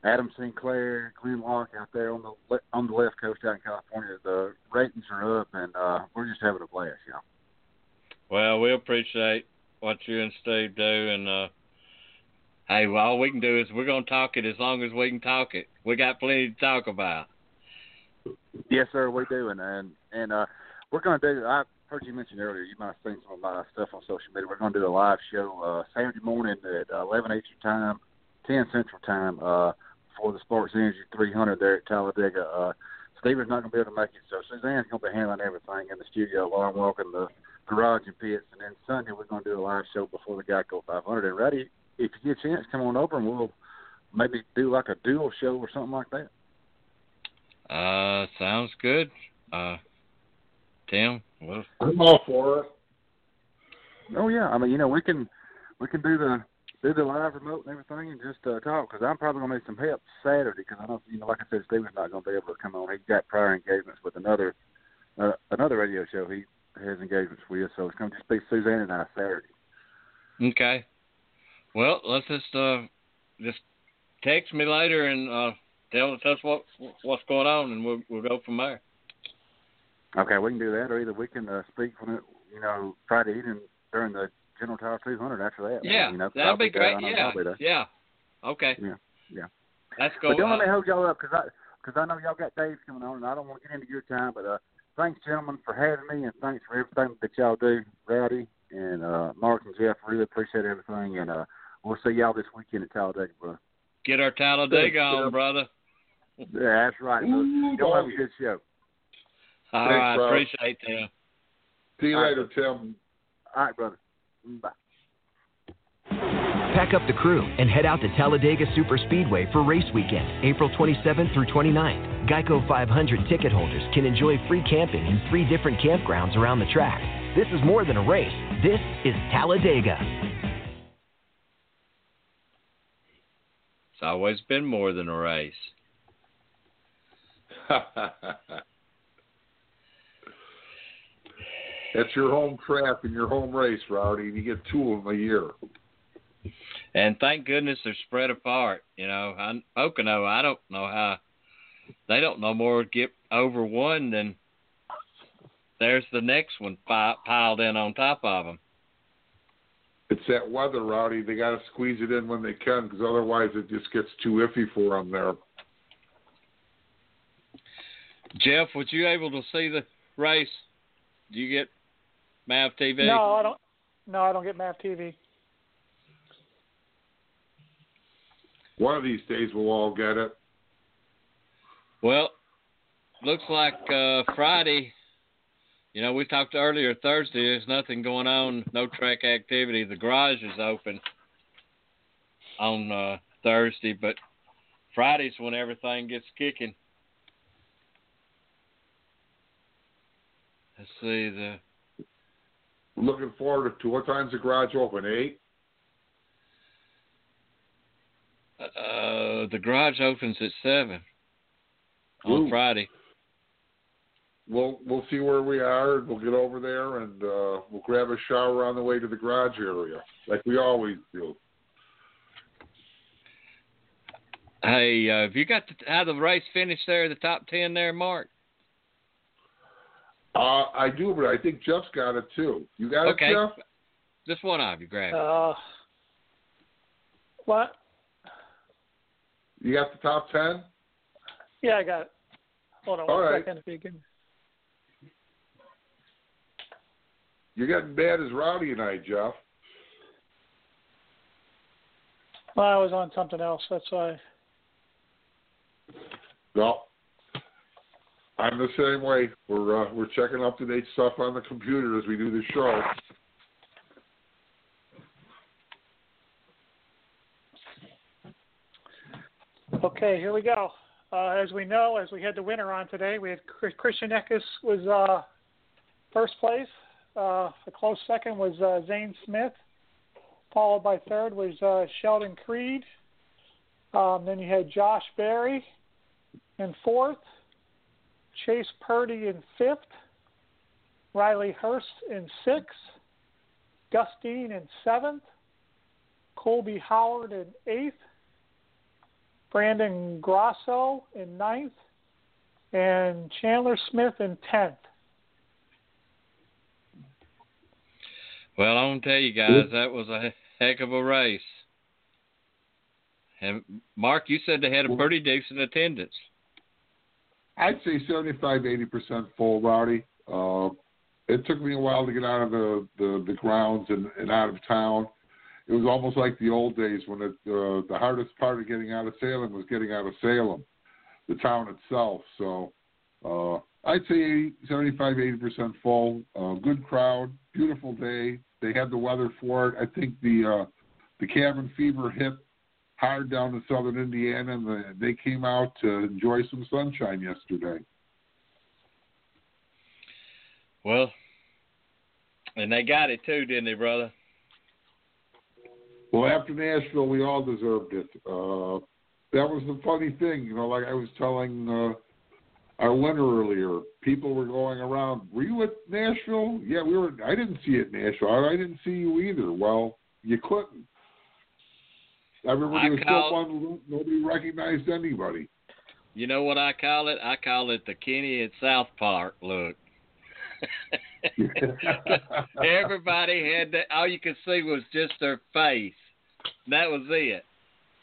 Adam Sinclair, Glenn Locke out there on the le- on the left coast out in California. The ratings are up, and uh, we're just having a blast, y'all. Well, we appreciate what you and Steve do, and uh, hey, well, all we can do is we're gonna talk it as long as we can talk it. We got plenty to talk about. Yes, sir, we do, and and, and uh, we're going to do. I heard you mention earlier. You might have seen some of my stuff on social media. We're going to do a live show uh, Saturday morning at uh, 11 Eastern time, 10 Central time uh, for the Sparks Energy 300 there at Talladega. Uh, Steven's not going to be able to make it, so Suzanne's going to be handling everything in the studio while I'm walking the garage and pits. And then Sunday we're going to do a live show before the Geico 500. And ready, if you get a chance, come on over and we'll maybe do like a dual show or something like that. Uh, sounds good. Uh, Tim, well, I'm all for it. Oh yeah, I mean you know we can we can do the do the live remote and everything and just uh, talk because I'm probably gonna need some help Saturday because I don't, you know like I said Steven's not gonna be able to come on. He's got prior engagements with another uh, another radio show he has engagements with, so it's gonna just be Suzanne and I Saturday. okay. Well, let's just uh, just text me later and uh, tell us what what's going on, and we'll we'll go from there. Okay, we can do that, or either we can uh, speak when it, you know Friday evening during the General Tire 200 after that. Yeah, you know, that'd be great. Yeah, I'll be there. yeah. Okay. Yeah, yeah. Let's go. But don't let me hold y'all up because I because I know y'all got days coming on, and I don't want to get into your time. But uh, thanks, gentlemen, for having me, and thanks for everything that y'all do, Rowdy and uh, Mark and Jeff. Really appreciate everything, and uh, we'll see y'all this weekend at Talladega, brother. Get our Talladega on, brother. Yeah, that's right. bro. Y'all have a good show. All Thanks, right, bro. appreciate that. See you All right, later, Tim. All right, brother. Bye. Pack up the crew and head out to Talladega Superspeedway for race weekend, April 27th through 29th. Geico 500 ticket holders can enjoy free camping in three different campgrounds around the track. This is more than a race. This is Talladega. It's always been more than a race. *laughs* That's your home track and your home race, Rowdy, and you get two of them a year. And thank goodness they're spread apart. You know, I, Pocono, I don't know how they don't no more get over one than there's the next one pi- piled in on top of them. It's that weather, Rowdy. They got to squeeze it in when they can, because otherwise it just gets too iffy for them there. Jeff, was you able to see the race? Do you get MAV TV? No, I don't. No, I don't get MAV TV. One of these days we'll all get it. Well, looks like uh, Friday. You know, we talked earlier Thursday. There's nothing going on, no track activity. The garage is open on uh, Thursday, but Friday's when everything gets kicking. Let's see the Looking forward to what time's the garage open? Eight. uh, the garage opens at seven on Friday. We'll we'll see where we are. and We'll get over there and uh, we'll grab a shower on the way to the garage area, like we always do. Hey, uh, have you got the, how the race finished there? The top ten there, Mark. Uh, I do, but I think Jeff's got it too. You got Okay. it, Jeff? Just one of you, grab. it. Uh, what? You got the top ten? Yeah, I got it. Hold on All one right. second if you can. Hold on All one right. second if you can. You're getting bad as rowdy tonight, Jeff. Well, I was on something else. That's why. Well, I'm the same way. We're uh, we're checking up to date stuff on the computer as we do the show. Okay, here we go. Uh, as we know, as we had the winner on today, we had Chris- Christian Eckes was uh, first place. Uh, a close second was uh, Zane Smith. Followed by third was uh, Sheldon Creed. Um, then you had Josh Berry in fourth. Chase Purdy in fifth. Riley Herbst in sixth. Gus Dean in seventh. Colby Howard in eighth. Brandon Grosso in ninth, and Chandler Smith in tenth. Well, I'm gonna tell you guys that was a heck of a race. And Mark, you said they had a pretty decent attendance. I'd say 75, 80 percent full, Rowdy. Uh, it took me a while to get out of the the, the grounds and, and out of town. It was almost like the old days when it, uh, the hardest part of getting out of Salem was getting out of Salem, the town itself. So uh, I'd say 75, 80 percent full. Uh, good crowd, beautiful day. They had the weather for it. I think the uh, the cabin fever hit hard down in southern Indiana, and the, they came out to enjoy some sunshine yesterday. Well, and they got it too, didn't they, brother? Well, after Nashville, we all deserved it. Uh, that was the funny thing, you know. Like I was telling uh, our went earlier, people were going around. Were you at Nashville? Yeah, we were. I didn't see it, Nashville. I didn't see you either. Well, you couldn't. Everybody I was call- so on. The loop. Nobody recognized anybody. You know what I call it? I call it the Kenny at South Park look. *laughs* *laughs* Everybody had that. All you could see was just their face. That was it.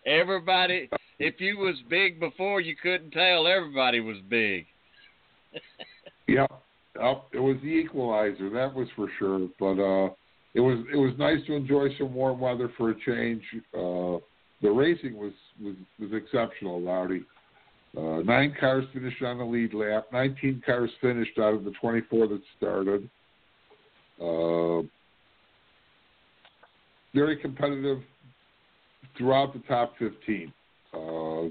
Everybody, if you was big before, you couldn't tell everybody was big. *laughs* Yep, yep. It was the equalizer, that was for sure. But uh, it was it was nice to enjoy some warm weather for a change. Uh, the racing was was was exceptional, Rowdy. Uh, nine cars finished on the lead lap. Nineteen cars finished out of the twenty-four that started. Uh, very competitive throughout the top fifteen. Uh,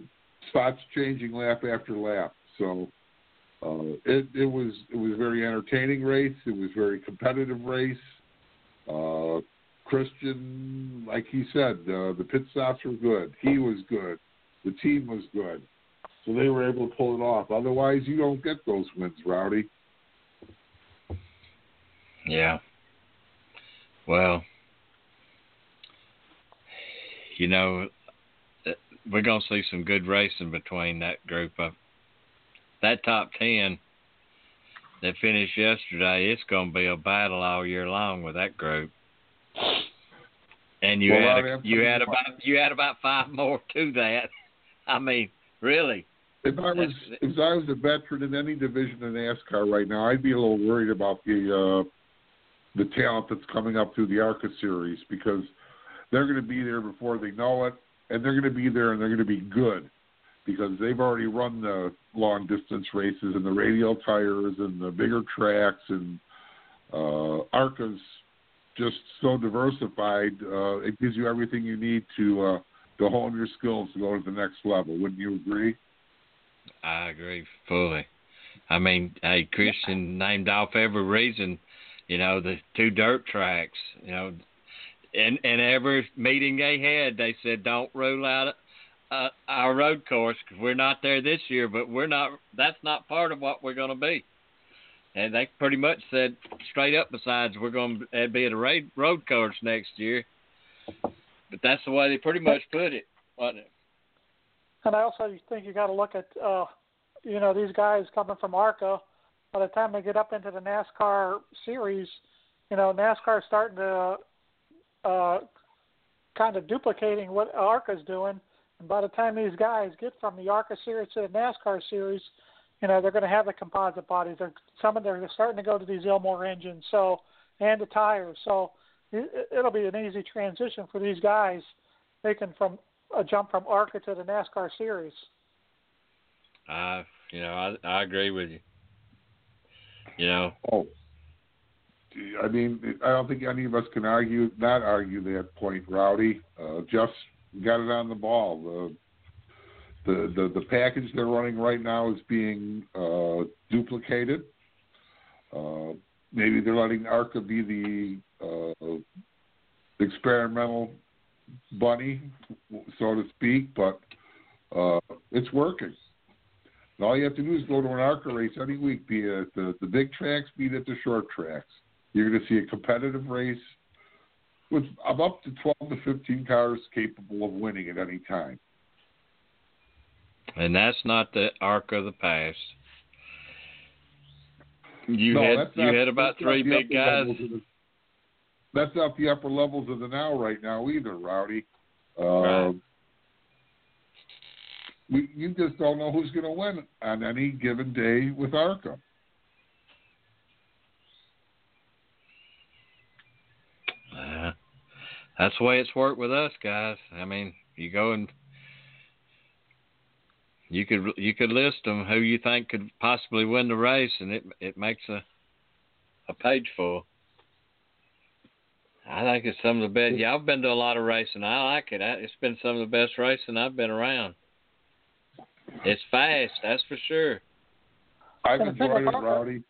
spots changing lap after lap. So uh, it it was it was very entertaining race. It was very competitive race. Uh, Christian, like he said, uh, the pit stops were good. He was good. The team was good. So they were able to pull it off. Otherwise, you don't get those wins, Rowdy. Yeah. Well, you know, we're going to see some good racing between that group of that top 10 that finished yesterday. It's going to be a battle all year long with that group. And you Well, had a, you had about you had about five more to that. *laughs* I mean, really. If I was if I was a veteran in any division in NASCAR right now, I'd be a little worried about the uh, the talent that's coming up through the ARCA series because they're going to be there before they know it, and they're going to be there and they're going to be good because they've already run the long distance races and the radial tires and the bigger tracks and uh, ARCA's just so diversified. Uh, it gives you everything you need to uh, to hone your skills to go to the next level. Wouldn't you agree? I agree fully. I mean, hey, Christian named off every reason, you know, the two dirt tracks, you know, and and every meeting they had, they said don't rule out uh, our road course because we're not there this year, but we're not. That's not part of what we're going to be. And they pretty much said straight up, besides we're going to be at a raid, road course next year. But that's the way they pretty much put it. wasn't it? And I also think you got to look at, uh, you know, these guys coming from ARCA. By the time they get up into the NASCAR series, you know, NASCAR's starting to uh, kind of duplicating what ARCA's doing. And by the time these guys get from the ARCA series to the NASCAR series, you know they're going to have the composite bodies. They're some of them are starting to go to these Ilmor engines, so and the tires. So it, it'll be an easy transition for these guys making from a jump from ARCA to the NASCAR series. I, you know, I I agree with you. You know. Oh. I mean, I don't think any of us can argue, not argue that point, Rowdy. Uh, just got it on the ball. The the the, the package they're running right now is being uh, duplicated. Uh, maybe they're letting ARCA be the uh, experimental bunny, so to speak, but uh, it's working. And all you have to do is go to an ARCA race any week, be it at the, the big tracks, be it at the short tracks. You're going to see a competitive race with up to 12 to 15 cars capable of winning at any time. And that's not the arc of the past. You no, had you not, had about three big guys. The, that's not the upper levels of the now right now either, Rowdy. Uh, right. We, you just don't know who's going to win on any given day with ARCA. Uh, that's the way it's worked with us guys. I mean, you go and you could you could list them who you think could possibly win the race, and it it makes a a page full. I think it's some of the best. Yeah, I've been to a lot of racing. I like it. It's been some of the best racing I've been around. It's fast, that's for sure. I've And the thing enjoyed with it, ARCA- Rowdy.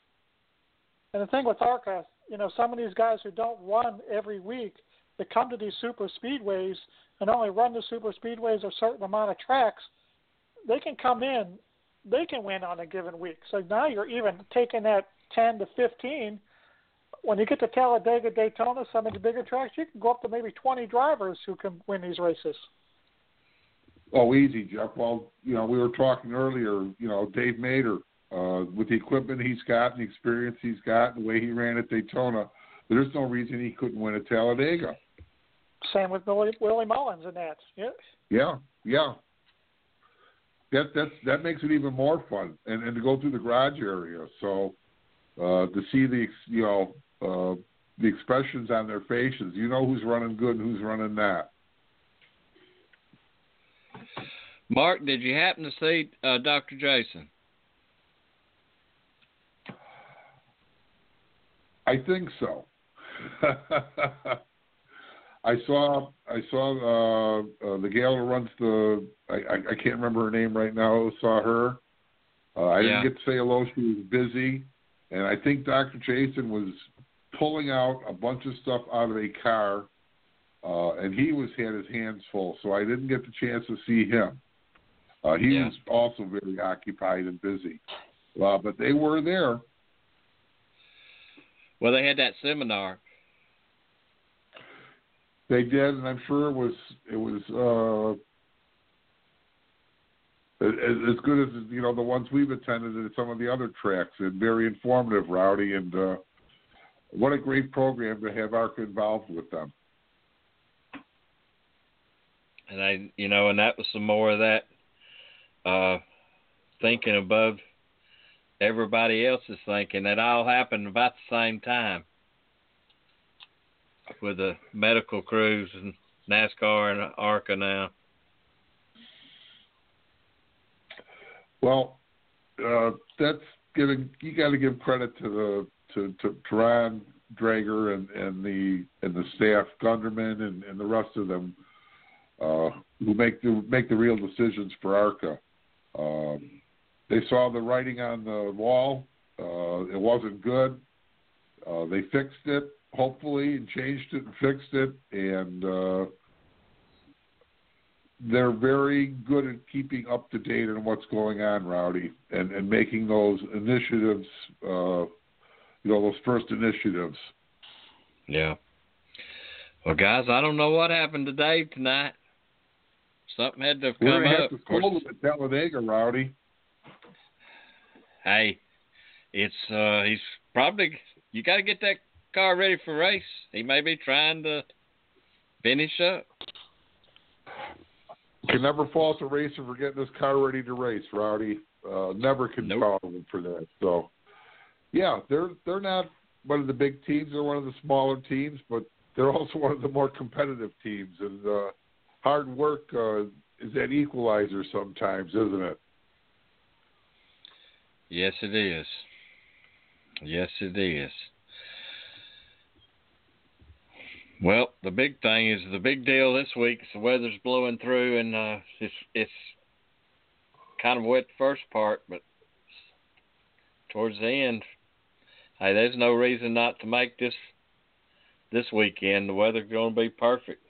And the thing with ARCA, you know, some of these guys who don't run every week, that come to these super speedways and only run the super speedways a certain amount of tracks, they can come in, they can win on a given week. So now you're even taking that 10 to 15. When you get to Talladega, Daytona, some of the bigger tracks, you can go up to maybe 20 drivers who can win these races. Oh, easy, Jeff. Well, you know, we were talking earlier. You know, Dave Mader, uh, with the equipment he's got and the experience he's got, and the way he ran at Daytona, there's no reason he couldn't win at Talladega. Same with Willie, Willie Mullins and that. Yeah. Yeah, yeah. That that's that makes it even more fun, and and to go through the garage area. So uh, to see the you know uh, the expressions on their faces, you know who's running good and who's running not. Mark, did you happen to see uh, Dr. Jason? I think so. *laughs* I saw I saw uh, uh, the gal who runs the I, I, I can't remember her name right now. Saw her. Uh, I Yeah. didn't get to say hello. She was busy, and I think Dr. Jason was pulling out a bunch of stuff out of a car, uh, and he was had his hands full. So I didn't get the chance to see him. Uh, he Yeah. was also very occupied and busy, uh, but they were there. Well, they had that seminar. They did, and I'm sure it was it was uh, as, good as you know the ones we've attended at some of the other tracks, and very informative, Rowdy, and uh, what a great program to have ARCA involved with them. and I, you know, and that was some more of that uh, thinking above everybody else's thinking. That all happened about the same time with the medical crews and NASCAR and ARCA now. Well, uh, that's giving you got to give credit to the to to, to Ron Drager and, and the and the staff, Gunderman and, and the rest of them uh, who make the make the real decisions for ARCA. Um, they saw the writing on the wall. Uh, it wasn't good. Uh, they fixed it, hopefully, and changed it and fixed it, and uh, they're very good at keeping up to date on what's going on, Rowdy, and, and making those initiatives, uh, you know, those first initiatives. Yeah. Well, guys, I don't know what happened to Dave tonight. Something had to have We're come to up. have to call them at Talladega, Rowdy. hey, it's uh he's probably you got to get that car ready for race. He may be trying to finish up. can never fault a racer for getting this car ready to race, Rowdy. Uh, never can Nope. fault them for that. So, yeah, they're they're not one of the big teams. They're one of the smaller teams, but they're also *laughs* one of the more competitive teams. And uh, hard work uh, is that equalizer sometimes, isn't it? Yes, it is. Yes, it is. Well, the big thing is the big deal this week. is The weather's blowing through, and uh, it's it's kind of wet the first part, but towards the end, hey, there's no reason not to make this this weekend. The weather's going to be perfect.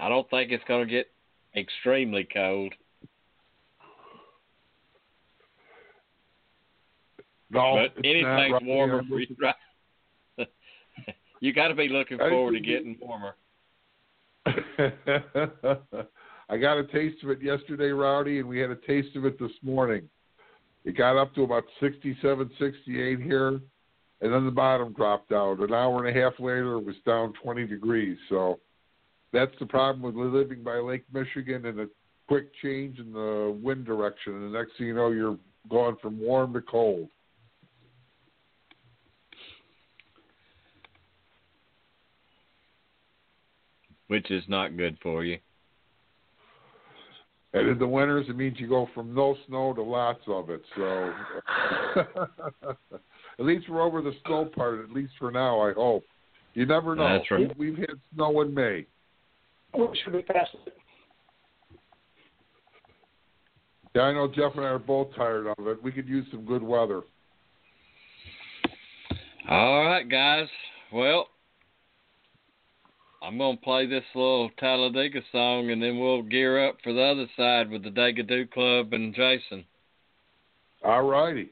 I don't think it's going to get extremely cold. No, but anything's warmer for you, right? You got to be looking forward to getting warmer. *laughs* I got a taste of it yesterday, Rowdy, and we had a taste of it this morning. It got up to about 67, 68 here, and then the bottom dropped out. An hour and a half later, it was down 20 degrees. So that's the problem with living by Lake Michigan and a quick change in the wind direction. And the next thing you know, you're going from warm to cold. Which is not good for you. And in the winters, it means you go from no snow to lots of it. So *laughs* at least we're over the snow part, at least for now, I hope. You never know. That's right. We've had snow in May. Oh, we should be past it. Yeah, I know Jeff and I are both tired of it. We could use some good weather. All right, guys. Well, I'm gonna play this little Talladega song, and then we'll gear up for the other side with the Dagadoo Club and Jason. All righty.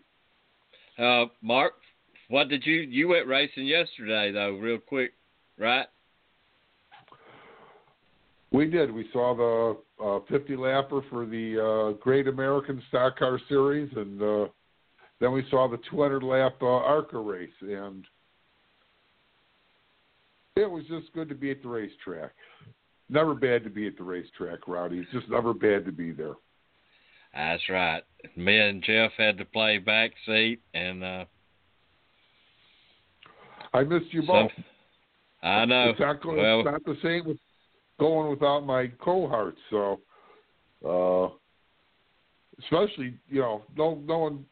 Uh, Mark, what did you you went racing yesterday though, real quick, right? We did. We saw the uh, 50 lapper for the uh, Great American Stock Car Series, and uh, then we saw the 200 lap uh, ARCA race, and it was just good to be at the racetrack. Never bad to be at the racetrack, Rowdy. It's just never bad to be there. That's right. Me and Jeff had to play back seat, and uh, I missed you So- both. I know. It's not, going, well, it's not the same with going without my cohorts. So, uh, especially you know, no, no one,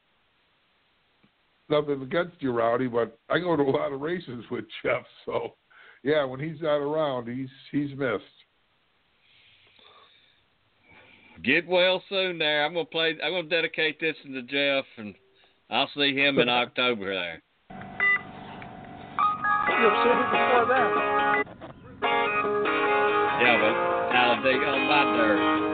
nothing against you, Rowdy, but I go to a lot of races with Jeff. So, yeah, when he's not around, he's he's missed. get well soon there. I'm gonna play. I'm gonna dedicate this to Jeff, and I'll see him in *laughs* October there. You'll see it before then. Yeah, but Talladega on my dirt.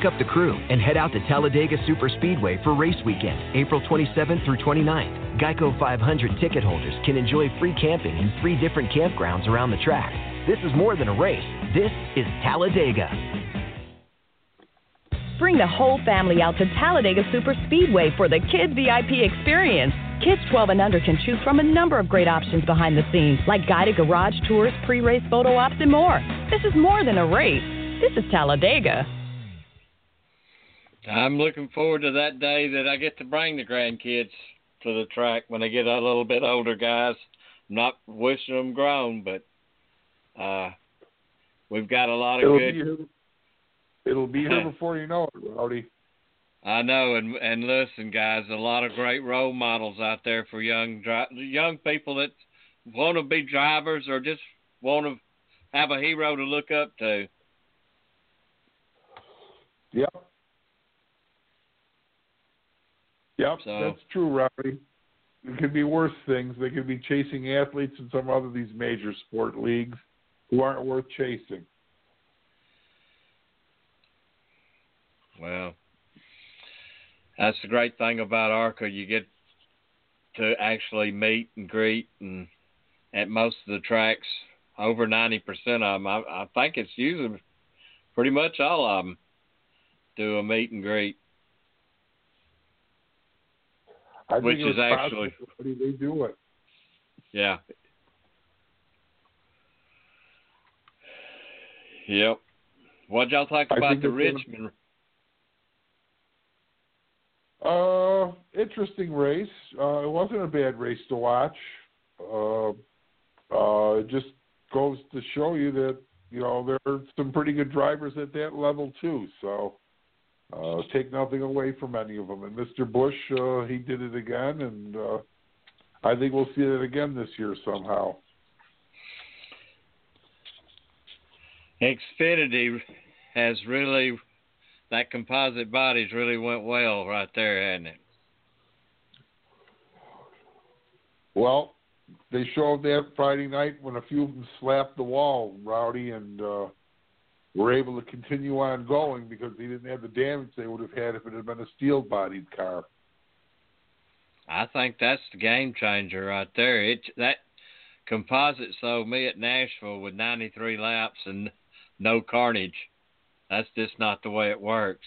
Pack up the crew and head out to Talladega Superspeedway for race weekend, April 27th through 29th. Geico 500 ticket holders can enjoy free camping in three different campgrounds around the track. This is more than a race. This is Talladega. Bring the whole family out to Talladega Superspeedway for the Kid VIP experience. Kids 12 and under can choose from a number of great options behind the scenes, like guided garage tours, pre race photo ops, and more. This is more than a race. This is Talladega. I'm looking forward to that day that I get to bring the grandkids to the track when they get a little bit older, guys. I'm not wishing them grown, but uh, we've got a lot of It'll good. be here, it'll be here *laughs* before you know it, Rowdy. I know, and and listen, guys, a lot of great role models out there for young young people that want to be drivers or just want to have a hero to look up to. Yep. Yep, So- that's true, Rowdy. It could be worse things. They could be chasing athletes in some other of these major sport leagues who aren't worth chasing. Well, that's the great thing about ARCA. You get to actually meet and greet, and at most of the tracks, over 90% of them, I, I think it's usually pretty much all of them do a meet and greet, I which is actually, possible, Rowdy, they do it. yeah. Yep. What y'all talk about the it's gonna- Richmond? Uh, interesting race. Uh, it wasn't a bad race to watch. Uh, uh, it just goes to show you that you know there are some pretty good drivers at that level too. So uh, take nothing away from any of them. And Mr. Bush, uh, he did it again, and uh, I think we'll see it again this year somehow. Xfinity has really that composite body's really went well right there, hasn't it? Well, they showed that Friday night when a few of them slapped the wall, Rowdy, and uh, were able to continue on going because they didn't have the damage they would have had if it had been a steel-bodied car. I think that's the game changer right there. It that composite sold me at Nashville with 93 laps and no carnage. That's just not the way it works.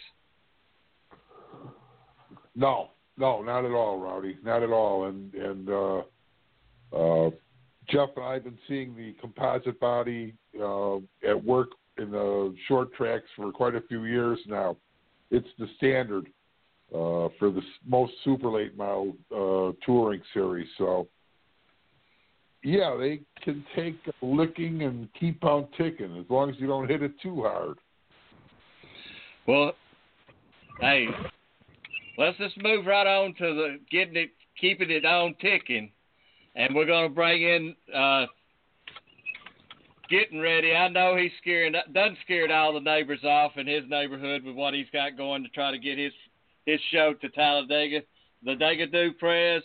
No, no, not at all, Rowdy, not at all. And and uh, uh, Jeff and I have been seeing the composite body uh, at work in the short tracks for quite a few years now. It's the standard uh, for the most super late mile uh, touring series. So, yeah, they can take licking and keep on ticking as long as you don't hit it too hard. Well, hey, let's just move right on to the getting it, keeping it on ticking, and we're gonna bring in uh, getting ready. I know he's scaring, done scared all the neighbors off in his neighborhood with what he's got going to try to get his his show to Talladega. The Dega Do Prez.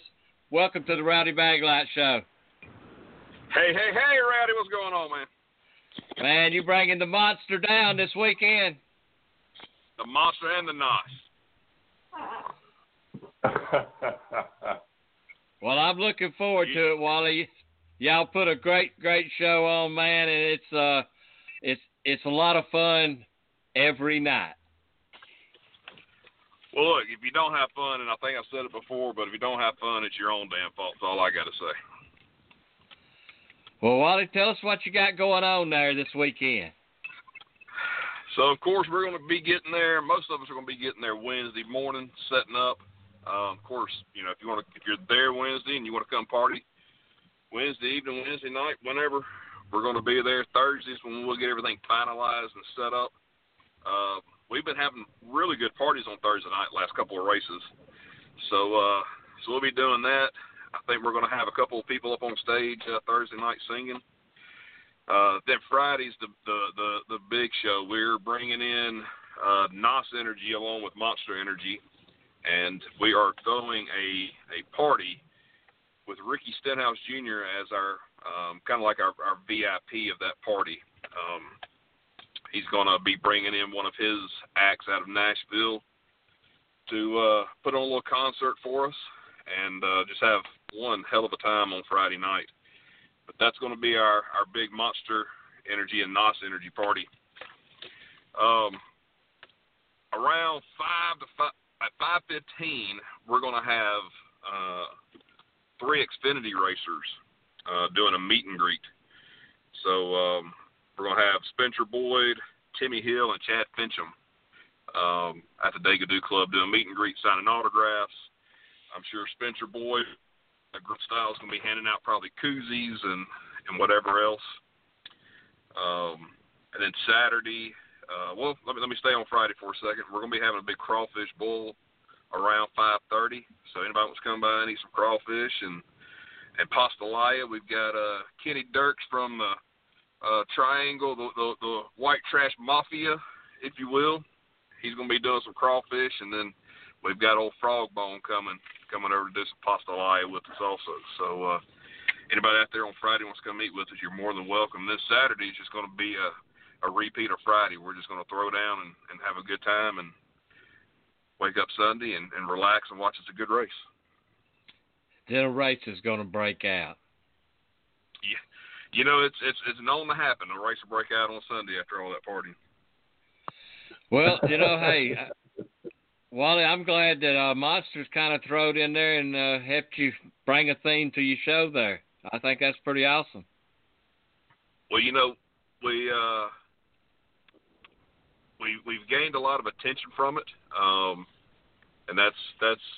Welcome to the Rowdy Maglite Show. Hey, hey, hey, Rowdy, what's going on, man? Man, you bringing the monster down this weekend. The monster and the nos. Well, I'm looking forward to it, Wally. Y'all put a great, great show on, man, and it's uh, it's it's a lot of fun every night. Well, look, if you don't have fun, and I think I've said it before, but if you don't have fun, it's your own damn fault. That's all I got to say. Well, Wally, tell us what you got going on there this weekend. So, of course, we're going to be getting there. Most of us are going to be getting there Wednesday morning, setting up. Um, of course, you know, if you want to, if you're there Wednesday and you want to come party Wednesday evening, Wednesday night, whenever, we're going to be there. Thursdays when we'll get everything finalized and set up. Uh, we've been having really good parties on Thursday night, last couple of races. So, uh, so we'll be doing that. I think we're going to have a couple of people up on stage uh, Thursday night singing. Uh, then Friday's the, the the the big show. We're bringing in uh, NOS Energy along with Monster Energy, and we are throwing a a party with Ricky Stenhouse Jr. as our um, kind of like our, our VIP of that party. Um, he's going to be bringing in one of his acts out of Nashville to uh, put on a little concert for us and uh, just have one hell of a time on Friday night. But that's going to be our, our big Monster Energy and NOS Energy party. Um, around five to five at five fifteen, we're going to have uh, three Xfinity racers uh, doing a meet and greet. So um, we're to have Spencer Boyd, Timmy Hill, and Chad Finchum um, at the Degadoo Club doing meet and greet, signing autographs. I'm sure Spencer Boyd, a Grunt Style, is to be handing out probably koozies and and whatever else. Um, and then Saturday, uh, well, let me let me stay on Friday for a second. We're to be having a big crawfish bowl around 5:30. So anybody wants to come by and eat some crawfish and and pastalaya, we've got uh, Kenny Dirks from the uh, Triangle, the, the the White Trash Mafia, if you will. He's going to be doing some crawfish, and then we've got old Frog Bone coming coming over to do some pastalaya with us also. So uh, anybody out there on Friday wants to come eat with us, you're more than welcome. This Saturday is just going to be a a repeat of Friday. We're just going to throw down and, and have a good time and wake up Sunday and, and relax and watch us a good race. Then a race is going to break out. Yeah, you know it's it's it's known to happen. A race will break out on Sunday after all that partying. Well, you know, *laughs* hey, Wally, I'm glad that uh, Monsters kind of throwed in there and uh, helped you bring a theme to your show there. I think that's pretty awesome. Well, you know, we uh, we we've gained a lot of attention from it, um, and that's that's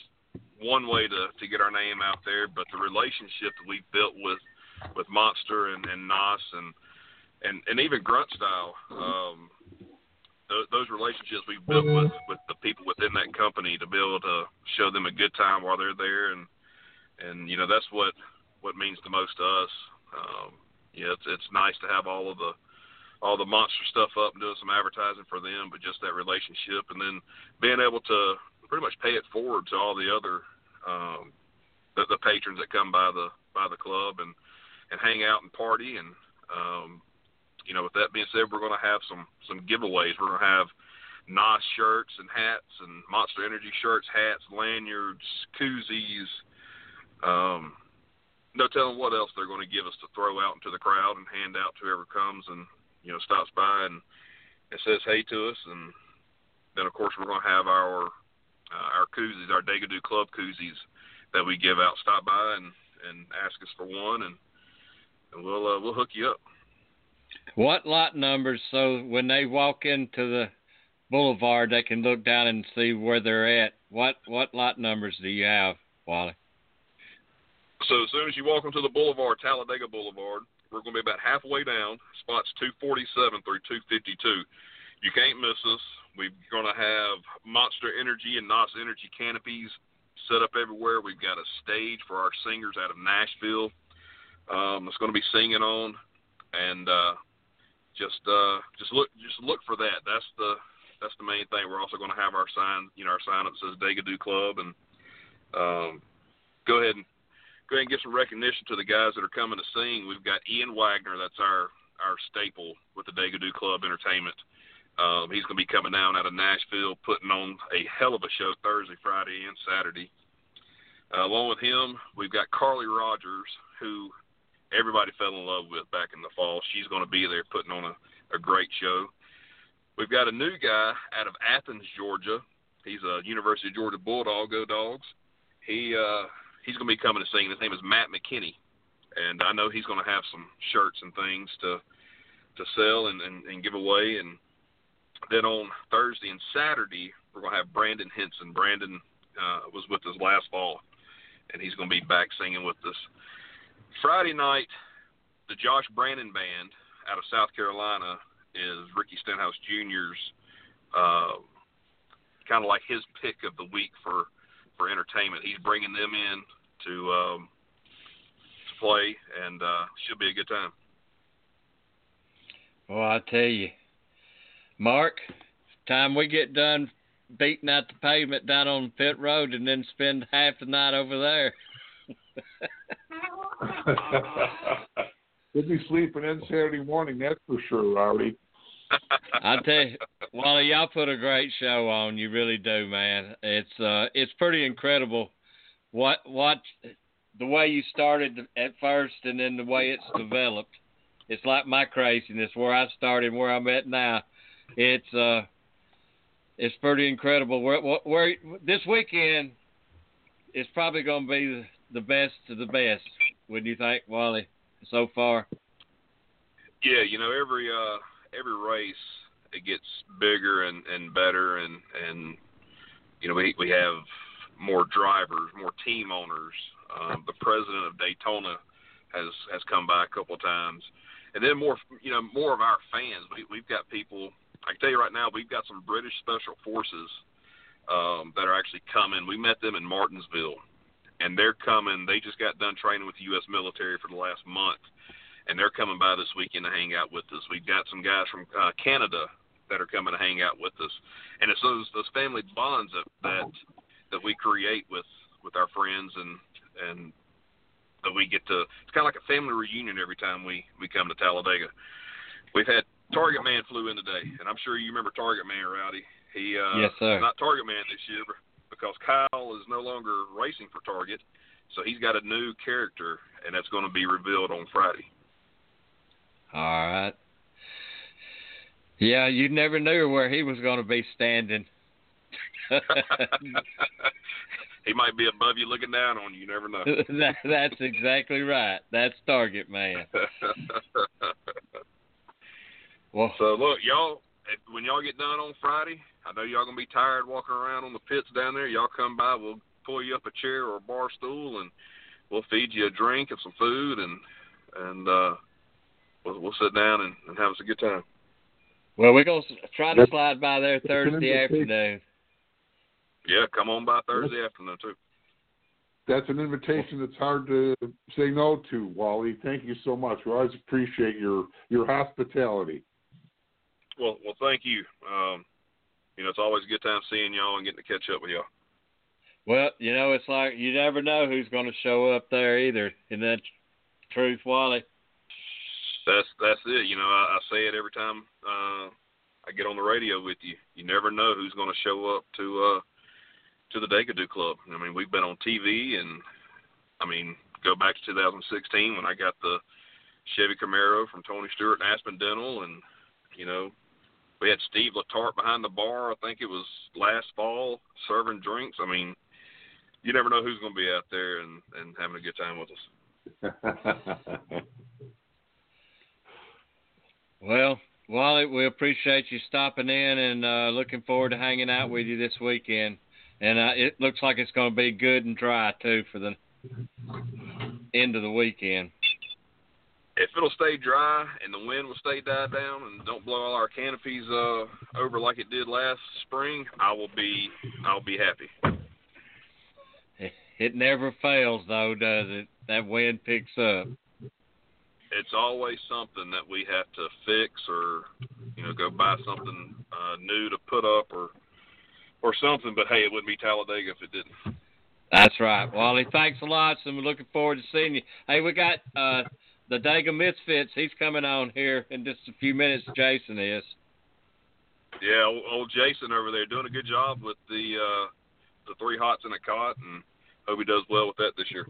one way to to get our name out there. But the relationship that we've built with with Monster and, and Nos and and and even Grunt Style, um, th- those relationships we've built with with the people within that company to be able to show them a good time while they're there, and and you know that's what what means the most to us. Um, yeah, it's it's nice to have all of the all the monster stuff up and doing some advertising for them, but just that relationship and then being able to pretty much pay it forward to all the other um, the, the patrons that come by the by the club and and hang out and party and um, you know with that being said, we're going to have some some giveaways. We're going to have NOS shirts and hats and Monster Energy shirts, hats, lanyards, koozies. Um, no telling what else they're going to give us to throw out into the crowd and hand out to whoever comes and you know stops by and, and says hey to us, and then of course we're going to have our uh, our koozies, our Degadoo Club koozies that we give out. Stop by and and ask us for one, and and we'll uh, we'll hook you up. What lot numbers so when they walk into the boulevard they can look down and see where they're at? What what lot numbers do you have, Wally? So as soon as you walk onto the boulevard, Talladega Boulevard, we're going to be about halfway down, spots 247 through 252. You can't miss us. We're going to have Monster Energy and NOS Energy canopies set up everywhere. We've got a stage for our singers out of Nashville. Um, it's going to be singing on, and uh, just uh, just look just look for that. That's the that's the main thing. We're also going to have our sign, you know, our sign up says Degadoo Club, and um, go ahead and go ahead and give some recognition to the guys that are coming to sing. We've got Ian Wagner, that's our our staple with the Degadoo Club Entertainment. Um, he's going to be coming down out of Nashville, putting on a hell of a show Thursday, Friday, and Saturday. Uh, along with him, we've got Carly Rogers, who everybody fell in love with back in the fall. She's going to be there putting on a, a great show. We've got a new guy out of Athens, Georgia. He's a University of Georgia Bulldog, go dogs. He uh, he's going to be coming to sing. His name is Matt McKinney, and I know he's going to have some shirts and things to to sell and, and, and give away. And then on Thursday and Saturday, we're going to have Brandon Henson. Brandon uh, was with us last fall, and he's going to be back singing with us. Friday night, the Josh Brandon Band out of South Carolina is Ricky Stenhouse Jr.'s uh, kind of like his pick of the week for for entertainment. He's bringing them in to um, to play, and uh, should be a good time. Well, I tell you, Mark, time we get done beating out the pavement down on Pit Road and then spend half the night over there. *laughs* We'll be sleeping in Saturday morning, that's for sure, Rowdy. I tell you, Wally, y'all put a great show on. You really do, man. It's uh, it's pretty incredible what what the way you started at first and then the way it's developed. It's like my craziness where I started where I'm at now. It's uh, it's pretty incredible. Where, where this weekend is probably going to be the best of the best. Wouldn't you think, Wally? So far. Yeah, you know every uh every race it gets bigger and and better and and you know we we have more drivers, more team owners. Um, the president of Daytona has has come by a couple of times, and then more you know more of our fans. We we've got people. I can tell you right now, we've got some British Special Forces um, that are actually coming. We met them in Martinsville, and they're coming. They just got done training with the U.S. military for the last month, and they're coming by this weekend to hang out with us. We've got some guys from uh, Canada that are coming to hang out with us, and it's those those family bonds that that, that we create with with our friends and and that we get to. It's kind of like a family reunion every time we we come to Talladega. We've had Target Man flew in today, and I'm sure you remember Target Man, Rowdy. He uh, yes, sir. not Target Man this year because Kyle is no longer racing for Target, so he's got a new character, and that's going to be revealed on Friday. All right. Yeah, you never knew where he was going to be standing. *laughs* he might be above you looking down on you. You never know. *laughs* that, that's exactly right. That's Target Man. *laughs* well, so look, y'all, when y'all get done on Friday, I know y'all gonna be tired walking around on the pits down there. Y'all come by, we'll pull you up a chair or a bar stool, and we'll feed you a drink and some food, and and uh, we'll, we'll sit down and, and have us a good time. Well, we're gonna try to slide by there Thursday afternoon. Yeah, come on by Thursday afternoon too. That's an invitation that's hard to say no to, Wally. Thank you so much. We always appreciate your your hospitality. Well, well, thank you. Um, you know, it's always a good time seeing y'all and getting to catch up with y'all. Well, you know, it's like you never know who's going to show up there either. In that truth, Wally? That's that's it. You know, I, I say it every time uh, I get on the radio with you. You never know who's going to show up to uh, to the Degadoo Club. I mean, we've been on TV, and I mean, go back to 2016 when I got the Chevy Camaro from Tony Stewart and Aspen Dental, and you know, we had Steve Letarte behind the bar. I think it was last fall serving drinks. I mean, you never know who's going to be out there and and having a good time with us. *laughs* well, Wally, we appreciate you stopping in and uh, looking forward to hanging out with you this weekend. And uh, it looks like it's going to be good and dry too for the end of the weekend if it'll stay dry and the wind will stay died down and don't blow all our canopies uh over like it did last spring, I will be I'll be happy. *laughs* It never fails though, does it? That wind picks up. It's always something that we have to fix or you know go buy something uh new to put up or or something, but hey, it wouldn't be Talladega if it didn't. That's right. Wally, thanks a lot. and we're looking forward to seeing you. Hey, we got uh the Dega Misfits. He's coming on here in just a few minutes. Jason is. Yeah, old, old Jason over there doing a good job with the uh, the three hots in a cot, and hope he does well with that this year.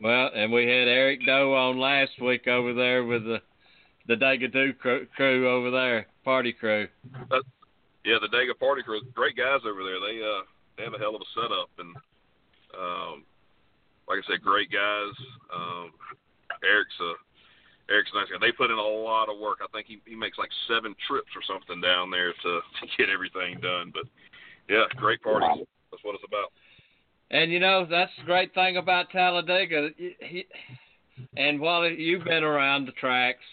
Well, and we had Eric Doe on last week over there with the the Dega Do crew, crew over there, party crew. Uh, yeah, the Dega party crew, great guys over there. They uh they have a hell of a setup, and um, like I said, great guys. Um, Eric's a Eric's a nice guy. They put in a lot of work. I think he he makes like seven trips or something down there to, *laughs* to get everything done. But yeah, great parties. That's what it's about. And you know that's the great thing about Talladega. He, and while you've been around the tracks,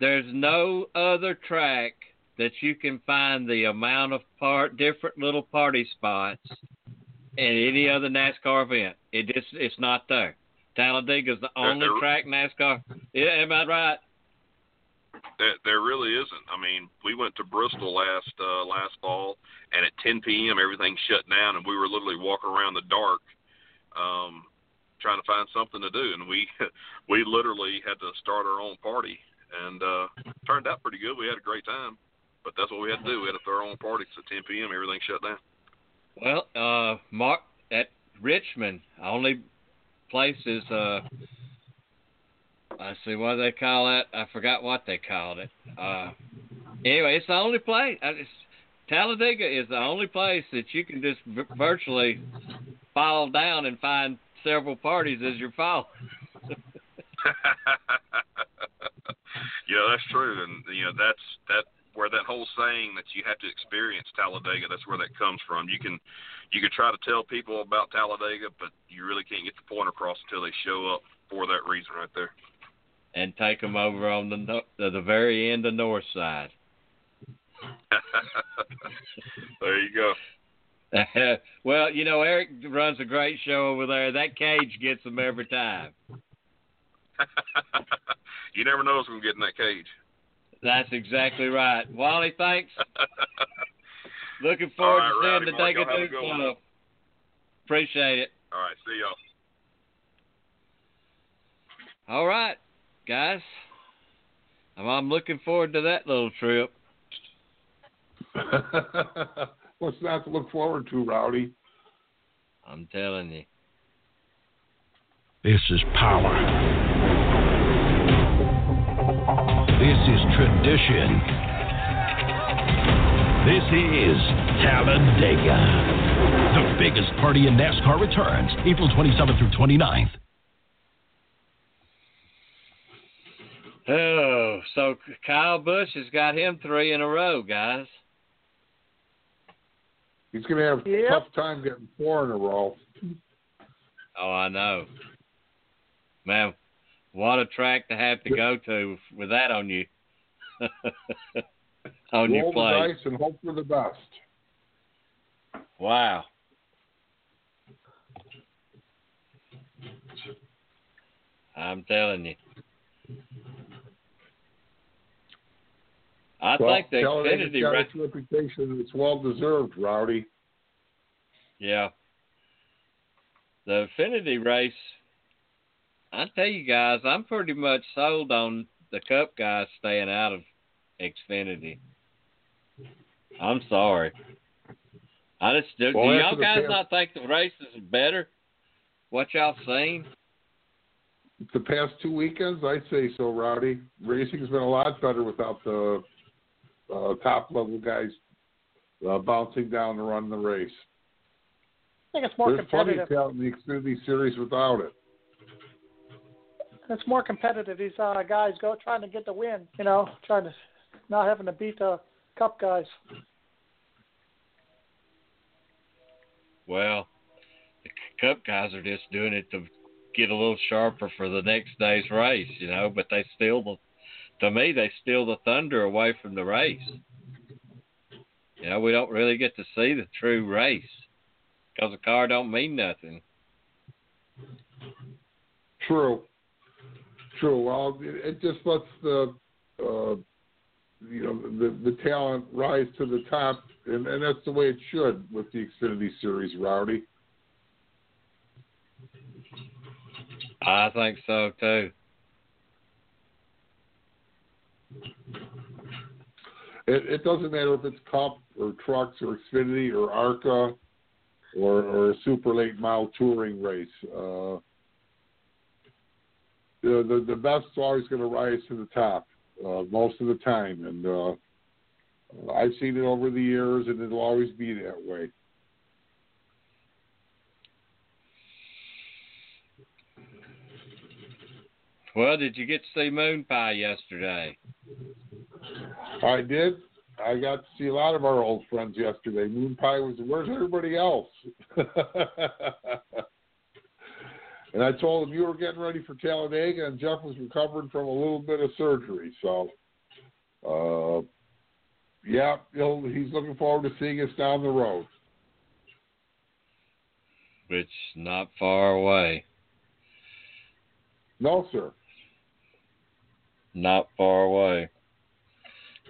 there's no other track that you can find the amount of part different little party spots in any other NASCAR event. It just it's not there. Talladega is the only there, track NASCAR. Yeah, am I right? There, there really isn't. I mean, we went to Bristol last uh, last fall, and at 10 p.m. everything shut down, and we were literally walking around the dark, um, trying to find something to do, and we *laughs* we literally had to start our own party, and uh, turned out pretty good. We had a great time, but that's what we had to do. We had to throw our own party 'cause at 10 p.m. everything shut down. Well, uh, Mark at Richmond, only place is uh, I see what they call that. I forgot what they called it. Uh, anyway, it's the only place. uh, It's, Talladega is the only place that you can just v- virtually fall down and find several parties as you're falling. *laughs* yeah, that's true, and you know that's that where that whole saying that you have to experience Talladega. That's where that comes from. You can you can try to tell people about Talladega, but you really can't get the point across until they show up for that reason right there. and take them over on the the, the very end of North Side. *laughs* there you go. *laughs* well, you know, Eric runs a great show over there. That cage gets them every time. *laughs* you never know what's gonna get in that cage. That's exactly right. Wally, thanks. *laughs* Looking forward right, to Rowdy, seeing the Mark, y'all have a Dega good one. Club. Appreciate it. All right, see y'all. All right, guys. I'm, I'm looking forward to that little trip. *laughs* What's not to look forward to, Rowdy? I'm telling you. This is power. This is tradition. This is Talladega. The biggest party in NASCAR returns April 27th through 29th. Oh, so Kyle Busch has got him three in a row, guys. He's going to have a tough time getting four in a row. Oh, I know. Man, what a track to have to go to with that on you. *laughs* on your Roll the dice and hope for the best. Wow. I'm telling you. I well, think the Xfinity got race. its reputation. It's well deserved, Rowdy. Yeah. The Xfinity race, I tell you guys, I'm pretty much sold on the Cup guys staying out of Xfinity. I'm sorry. I just do. Well, do y'all guys past- not think the race is better? What y'all seen? The past two weekends, I'd say so, Rowdy. Racing's been a lot better without the uh, top level guys uh, bouncing down to run the race. I think it's more There's plenty of competitive. talent in the Xfinity Series without it. It's more competitive. These uh, guys go trying to get the win. You know, trying to not having to beat the Cup guys. Well, the Cup guys are just doing it to get a little sharper for the next day's race, you know. But they steal the, to me, they steal the thunder away from the race. You know, we don't really get to see the true race because the car don't mean nothing. True. True. Well, it, it just lets the uh, you know the the talent rise to the top, and, and that's the way it should with the Xfinity Series, Rowdy. I think so too. It, it doesn't matter if it's Cup or Trucks or Xfinity or ARCA or, or a super late model touring race. Uh, the, the the best's always going to rise to the top uh, most of the time, and uh, I've seen it over the years, and it'll always be that way. Well, did you get to see Moon Pie yesterday? I did. I got to see a lot of our old friends yesterday. Moon Pie was, where's everybody else? *laughs* and I told him you were getting ready for Talladega, and Jeff was recovering from a little bit of surgery. So, uh, yeah, he'll, he's looking forward to seeing us down the road. Which not far away. No, sir. Not far away.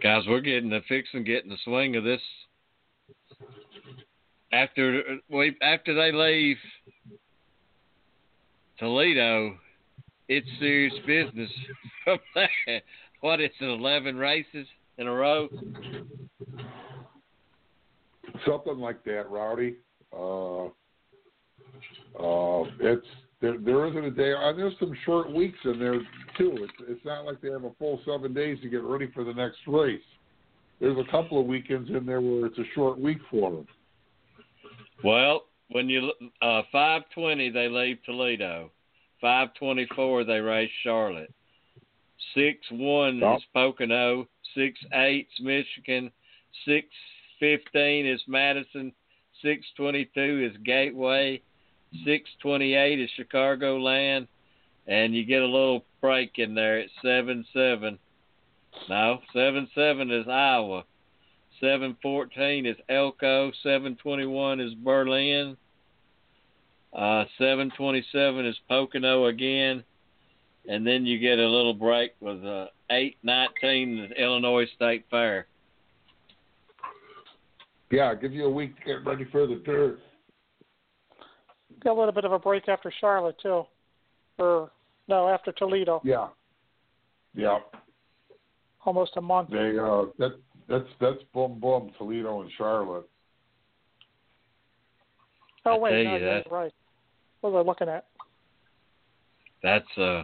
Guys, we're getting the fix and getting the swing of this after we after they leave Toledo, it's serious business *laughs* from. What is it? Eleven races in a row? Something like that, Rowdy. Uh, uh, it's there. There isn't a day. And there's some short weeks in there too. It's it's not like they have a full seven days to get ready for the next race. There's a couple of weekends in there where it's a short week for them. Well, when you uh, five twenty, they leave Toledo. Five twenty four, they race Charlotte. Six one is Pocono. Six eight's Michigan. Six fifteen is Madison. Six twenty two is Gateway. Six twenty eight is Chicagoland, and you get a little break in there at seven seven. No, seven seven is Iowa. Seven fourteen is Elko. Seven twenty one is Berlin. Uh, seven twenty seven is Pocono again, and then you get a little break with uh, eight nineteen is Illinois State Fair. Yeah, give you a week to get ready for the tour. Got a little bit of a break after Charlotte too, or no, after Toledo, Yeah. Yeah. almost a month. They uh that that's that's boom boom Toledo and Charlotte. Oh wait, tell no, you that- right. What was I looking at? That's uh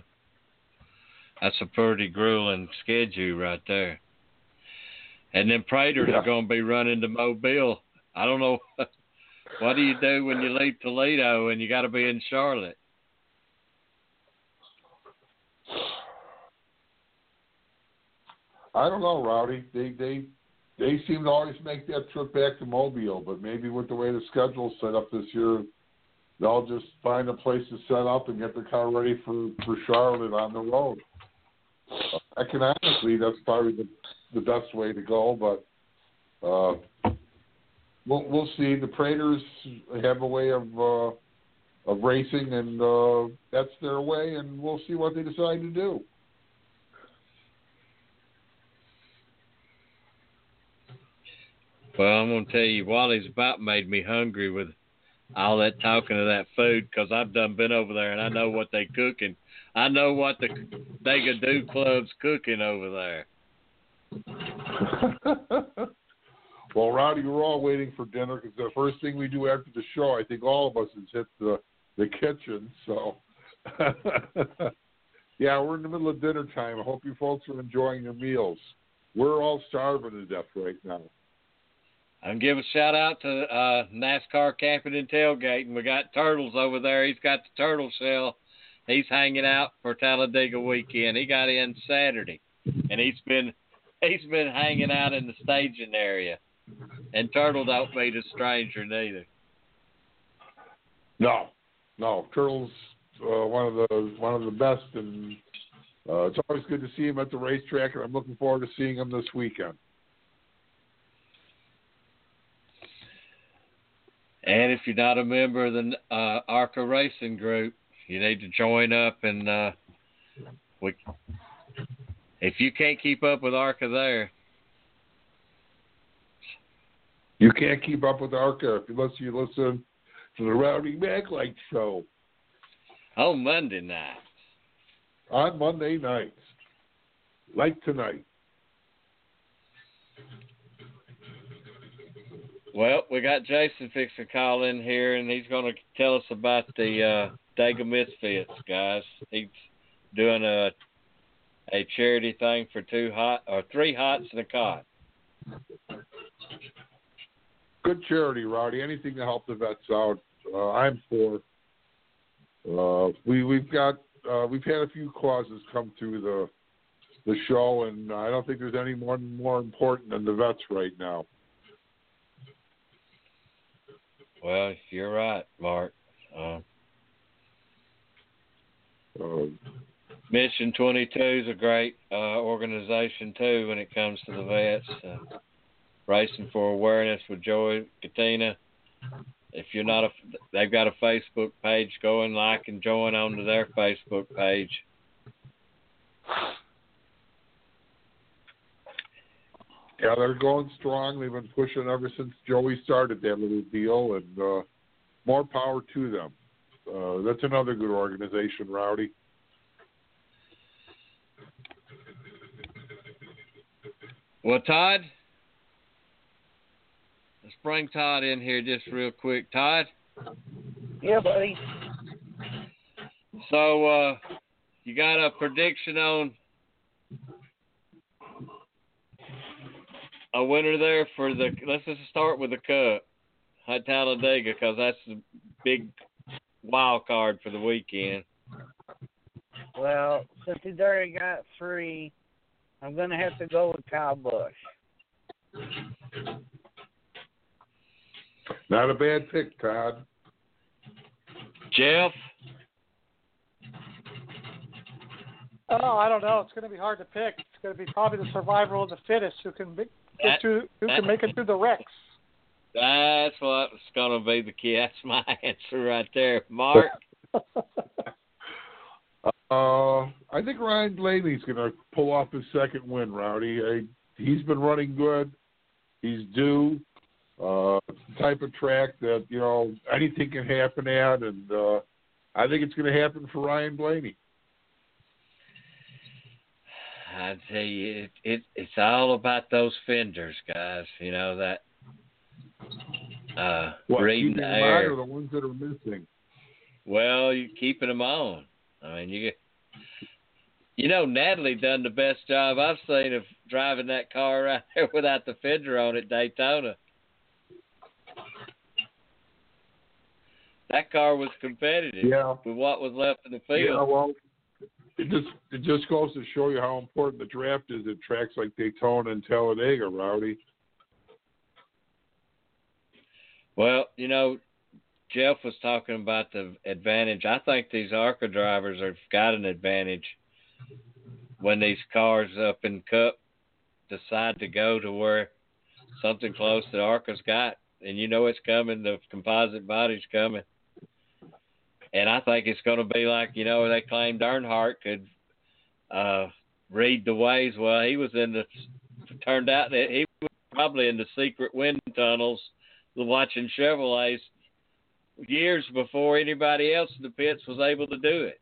that's a pretty grueling schedule right there. And then Praters Yeah. are going to be running to Mobile. I don't know *laughs* what do you do when you leave Toledo and you got to be in Charlotte. I don't know, Rowdy. They they they seem to always make that trip back to Mobile, but maybe with the way the schedule's set up this year, they'll just find a place to set up and get the car ready for for Charlotte on the road. Economically, that's probably the the best way to go, but uh, we'll we'll see. The Praters have a way of uh, of racing, and uh, that's their way, and we'll see what they decide to do. Well, I'm going to tell you, Wally's about made me hungry with all that talking of that food because I've done been over there and I know what they cooking. I know what the they do club's cooking over there. *laughs* well, Rowdy, we're all waiting for dinner because the first thing we do after the show, I think all of us is hit the the kitchen. So, *laughs* yeah, we're in the middle of dinner time. I hope you folks are enjoying your meals. We're all starving to death right now. And give a shout out to uh, NASCAR camping and tailgating. We got Turtles over there. He's got the turtle shell. He's hanging out for Talladega weekend. He got in Saturday, and he's been he's been hanging out in the staging area. And Turtle don't meet a stranger neither. No, no, Turtle's uh, one of the one of the best, and uh, it's always good to see him at the racetrack, and I'm looking forward to seeing him this weekend. And if you're not a member of the uh, ARCA Racing Group, you need to join up. And uh, we, if you can't keep up with ARCA there, You can't keep up with ARCA unless you listen to the Rowdy Maglite show on Monday night. on Monday nights, like tonight. Well, we got Jason fixing to call in here, and he's going to tell us about the uh, Dega Misfits, guys. He's doing a a charity thing for two hot or three hots and a cot. Good charity, Rowdy. Anything to help the vets out, uh, I'm for. Uh, we we've got uh, we've had a few causes come through the the show, and I don't think there's any more more important than the vets right now. Well, you're right, Mark. Uh, Uh, Mission 22 is a great uh, organization too when it comes to the vets. Uh, Racing for Awareness with Joey Katina. If you're not a, they've got a Facebook page. Go and like and join onto their Facebook page. Yeah, they're going strong. They've been pushing ever since Joey started that little deal, and uh, more power to them. Uh, that's another good organization, Rowdy. Well, Todd, let's bring Todd in here just real quick. Todd? Yeah, buddy. So, uh, you got a prediction on a winner there for the? Let's just start with the Cup, at Talladega, because that's the big wild card for the weekend. Well, since he's already got three, I'm gonna have to go with Kyle Busch. Not a bad pick, Todd. Jeff. Oh, I don't know. It's going to be hard to pick. It's going to be probably the survival of the fittest who can be, That- through, who that- can make it through the wrecks. *laughs* That's what's gonna be the key. That's my *laughs* answer right there, Mark. *laughs* Uh, I think Ryan Blaney's going to pull off his second win, Rowdy. I, he's been running good. He's due. Uh, the type of track that you know anything can happen at, and uh, I think it's going to happen for Ryan Blaney. I tell you, it, it it's all about those fenders, guys. You know that uh, what, reading the air. Or the ones that are missing? Well, you keeping them on. I mean, you you know Natalie done the best job I've seen of driving that car *laughs* around there without the fender on at Daytona. That car was competitive Yeah. with what was left in the field. Yeah, well, it just it just goes to show you how important the draft is at tracks like Daytona and Talladega, Rowdy. Well, you know, Jeff was talking about the advantage. I think these ARCA drivers have got an advantage when these cars up in Cup decide to go to where something close to ARCA's got. And you know it's coming, the composite body's coming. And I think it's going to be like, you know, they claimed Earnhardt could uh, read the ways. Well, he was in the, turned out that he was probably in the secret wind tunnels watching Chevrolets years before anybody else in the pits was able to do it.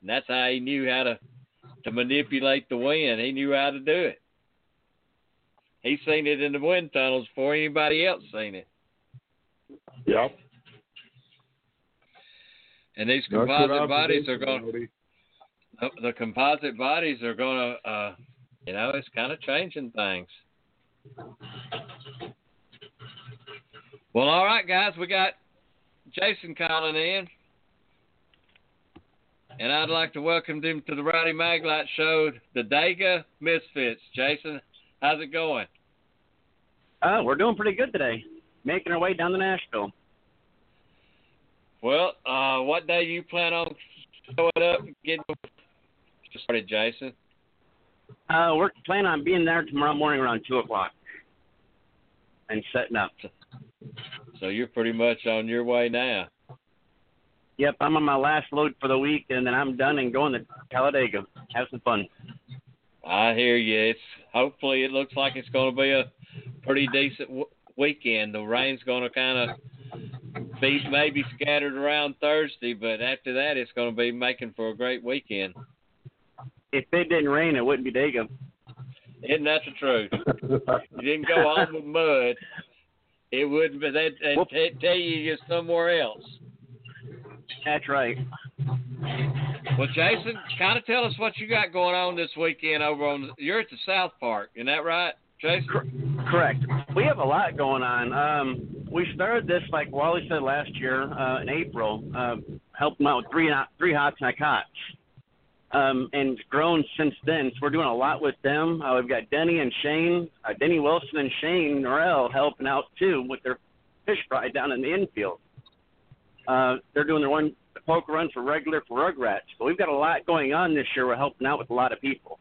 And that's how he knew how to to manipulate the wind. He knew how to do it. He seen it in the wind tunnels before anybody else seen it. Yep. And these composite bodies are going. The, the composite bodies are going to, uh, you know, it's kind of changing things. Well, all right, guys, we got Jason calling in. And I'd like to welcome him to the Rowdy Maglite Show, the Dega Misfits. Jason, how's it going? Uh, we're doing pretty good today. Making our way down to Nashville. Well, uh, what day you plan on showing up and getting started, Jason? Uh, we're planning on being there tomorrow morning around two o'clock and setting up. So you're pretty much on your way now. Yep, I'm on my last load for the week, and then I'm done and going to Talladega. Have some fun. I hear you. It's hopefully it looks like it's going to be a pretty decent w- weekend. The rain's going to kind of be maybe scattered around Thursday, but after that, it's going to be making for a great weekend. If it didn't rain, it wouldn't be Dega. Isn't that the truth? you didn't go *laughs* home with mud. It wouldn't, but they'd, they'd t- tell you you're somewhere else. That's right. Well, Jason, kind of tell us what you got going on this weekend over on. You're at the South Park, isn't that right, Jason? Correct. We have a lot going on. Um, we started this, like Wally said last year uh, in April, uh, helping out with three three hots and a cots. Um, and grown since then. So we're doing a lot with them. Uh, we've got Denny and Shane, uh, Denny Wilson and Shane Norrell helping out too with their fish fry down in the infield. Uh, they're doing their one poker run for regular for Rugrats. But we've got a lot going on this year. We're helping out with a lot of people.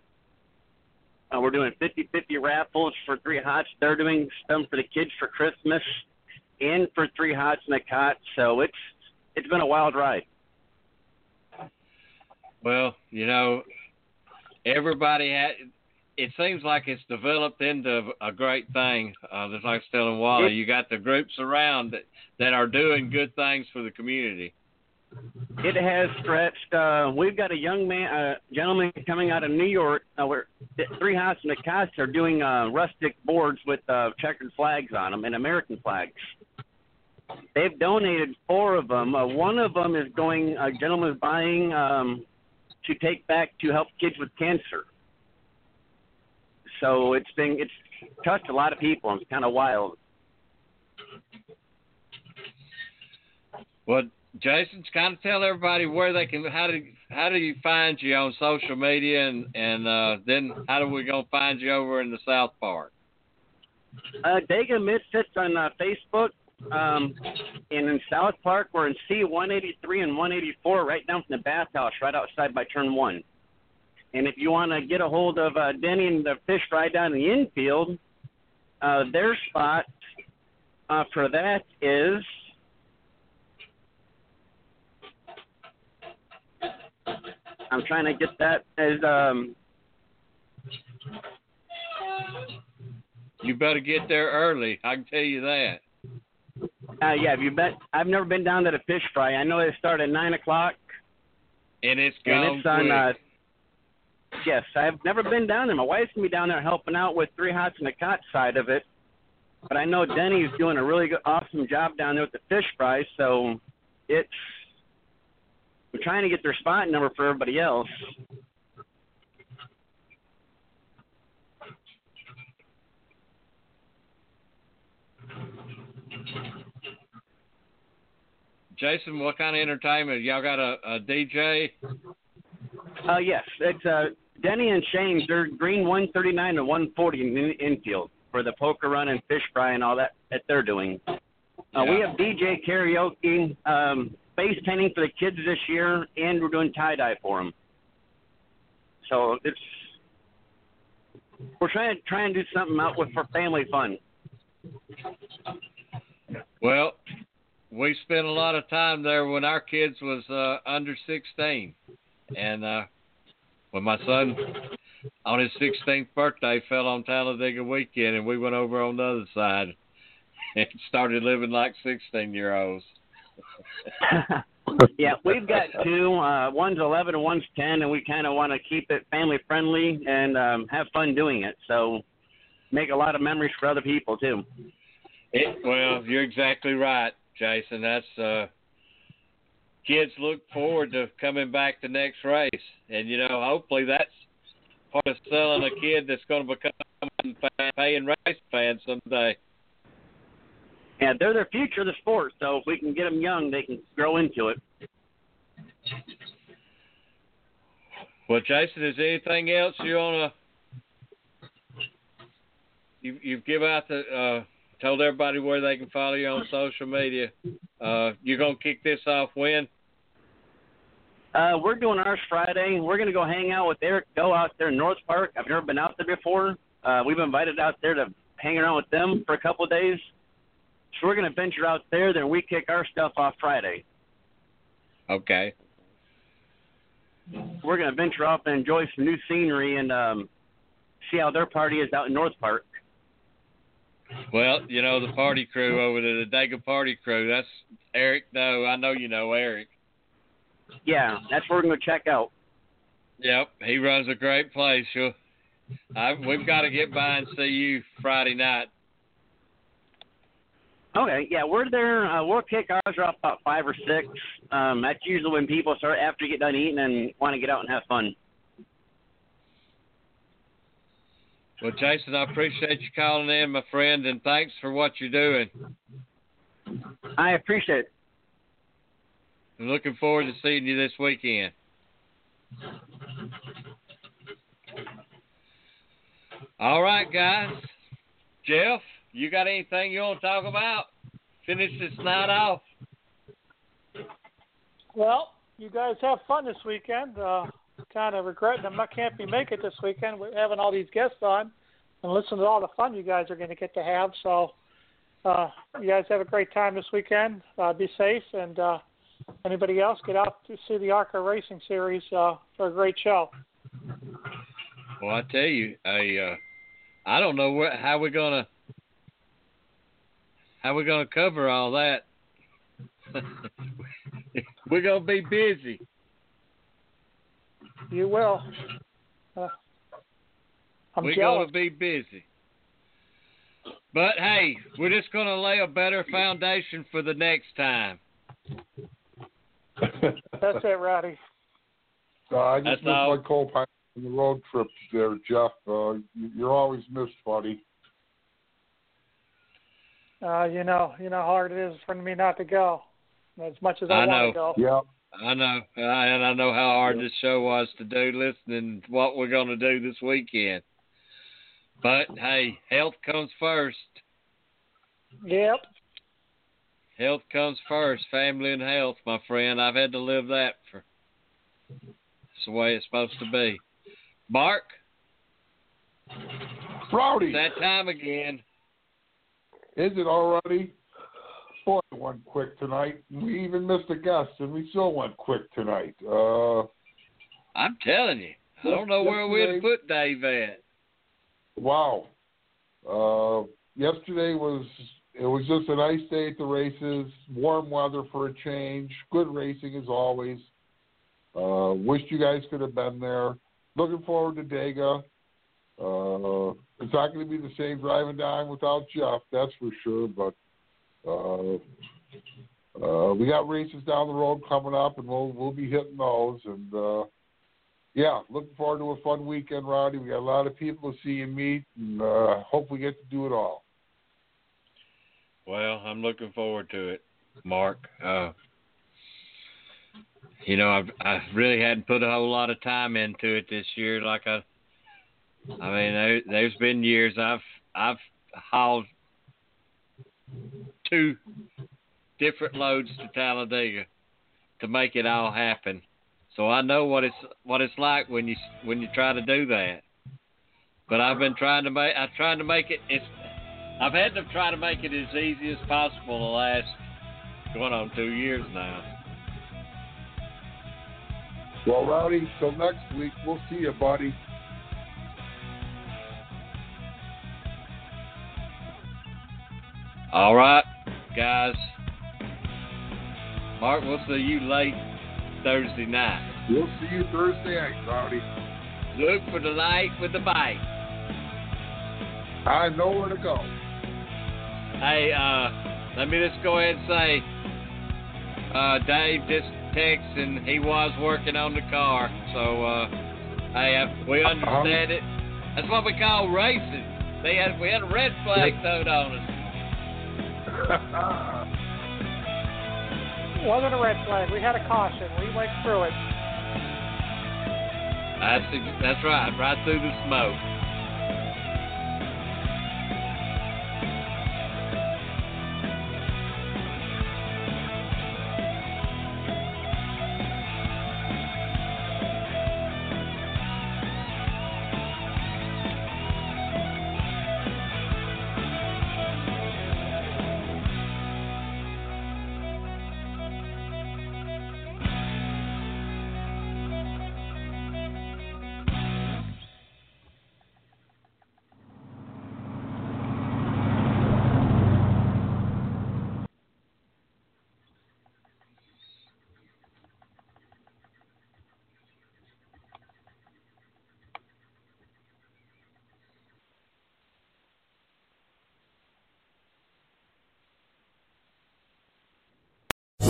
Uh, we're doing 50-50 raffles for three hots. They're doing some for the kids for Christmas and for three hots and a cot. So it's it's been a wild ride. Well, you know, everybody had. It seems like it's developed into a great thing. Uh, just like telling Wally, you got the groups around that, that are doing good things for the community. it has stretched. Uh, we've got a young man, uh, gentleman coming out of New York. Uh, where three in the cast are doing uh, rustic boards with uh, checkered flags on them and American flags. They've donated four of them. Uh, one of them is going. A gentleman is buying um, to take back to help kids with cancer. So it's been it's touched a lot of people. It's kind of wild. Well, Jason's kind of tell everybody where they can how do how do you find you on social media and and uh, then how do we gonna find you over in the South Park? Uh, Dega Misfits on uh, Facebook. Um, and in South Park, we're in C183 and 184, right down from the bathhouse, right outside by turn one. And if you want to get a hold of uh, Denny and the fish fry down in the infield, uh, their spot uh, for that is I'm trying to get that as um. You better get there early. I can tell you that. Uh, yeah, have you bet? I've never been down to the fish fry. I know they start at nine o'clock. And it's and it's on. Uh, yes, I've never been down there. My wife's gonna be down there helping out with three hots and a cot side of it. But I know Denny's doing a really good, awesome job down there with the fish fry. So it's we're trying to get their spot number for everybody else. Jason, what kind of entertainment? Y'all got a, a DJ? Uh, yes, it's uh, Denny and Shane. They're green 139 to 140 in the infield for the poker run and fish fry and all that that they're doing. Uh, We have DJ karaoke, um, face painting for the kids this year, and we're doing tie dye for them. So it's we're trying to try and do something out with for family fun. Well, we spent a lot of time there when our kids was uh, under 16, and uh, when my son on his 16th birthday fell on Talladega weekend, and we went over on the other side *laughs* and started living like 16 year olds. *laughs* yeah, we've got two. Uh, one's 11 and one's 10, and we kind of want to keep it family friendly and um, have fun doing it. So make a lot of memories for other people too. It, well, you're exactly right, Jason. That's uh, kids look forward to coming back the next race, and you know, hopefully that's part of selling a kid that's going to become a paying race fan someday. And they're the future of the sport. So if we can get them young, they can grow into it. Well, Jason, is there anything else you want to? You you've give out the uh, told everybody where they can follow you on social media. Uh, you're gonna kick this off when? Uh, we're doing ours Friday. We're going to go hang out with Eric Go out there in North Park. I've never been out there before. Uh, we've been invited out there to hang around with them for a couple of days. So we're going to venture out there. Then we kick our stuff off Friday. Okay. We're going to venture off and enjoy some new scenery and um, see how their party is out in North Park. Well, you know the party crew over there, the Dega party crew. That's Eric. No, I know you know Eric. Yeah, that's where we're going to check out. Yep, he runs a great place. You'll, I, we've got to get by and see you Friday night. Okay, yeah, we're there. Uh, we'll kick ours off about five or six. Um, that's usually when people start after you get done eating and want to get out and have fun. Well, Jason, I appreciate you calling in, my friend, and thanks for what you're doing. I appreciate it. I'm looking forward to seeing you this weekend. All right, guys. Jeff, you got anything you want to talk about? Finish this night off. Well, you guys have fun this weekend. Uh, kind of regretting I can't be make it this weekend. We're having all these guests on and listen to all the fun you guys are going to get to have. So, uh, you guys have a great time this weekend. Uh, be safe, and uh, anybody else get out to see the ARCA Racing Series uh, for a great show. Well, I tell you, I uh, I don't know what how we're gonna how we're gonna cover all that. *laughs* We're gonna be busy. You will. Uh, I'm We're jealous. gonna be busy. But hey, we're just gonna lay a better foundation for the next time. That's it, Rowdy. Uh, I just That's missed all. my co-pilot on the road trips there, Jeff. Uh, you- you're always missed, buddy. Uh, you know, you know how hard it is for me not to go, as much as I, I want know. to go. Yeah. I know, I- and I know how hard this show was to do, listening to what we're going to do this weekend. But hey, health comes first. Yep. Health comes first. Family and health, my friend. I've had to live that for. It's the way it's supposed to be. Mark, Rowdy. it's that time again. Is it already? Boy, it went quick tonight. We even missed a guest, and we still went quick tonight. Uh, I'm telling you, I don't know where we'd put Dave at. wow. Uh, yesterday was it was just a nice day at the races. Warm weather for a change. Good racing as always. Uh, wished you guys could have been there. Looking forward to Dega. Uh, it's not going to be the same driving down without Jeff, that's for sure. But uh, uh, we got races down the road coming up, and we'll we'll be hitting those. And uh, yeah, looking forward to a fun weekend, Rowdy. We got a lot of people to see and meet, and uh, hope we get to do it all. Well, I'm looking forward to it, Mark. Uh, you know, I've I really hadn't put a whole lot of time into it this year. Like I, I mean, there, there's been years I've I've hauled two different loads to Talladega to make it all happen. So I know what it's what it's like when you when you try to do that. But I've been trying to make I'm trying to make it it's I've had to try to make it as easy as possible the last going on two years now. Well, Rowdy, till next week, we'll see you, buddy. All right, guys. Mark, we'll see you late Thursday night. We'll see you Thursday night, Rowdy. Look for the light with the bike. I know where to go. Hey, uh, let me just go ahead and say, uh, Dave just texted and he was working on the car. So, uh, hey, uh, we understand it. That's what we call racing. They had we had a red flag thrown on us. *laughs* wasn't a red flag. We had a caution. We went through it. That's that's right, right through the smoke.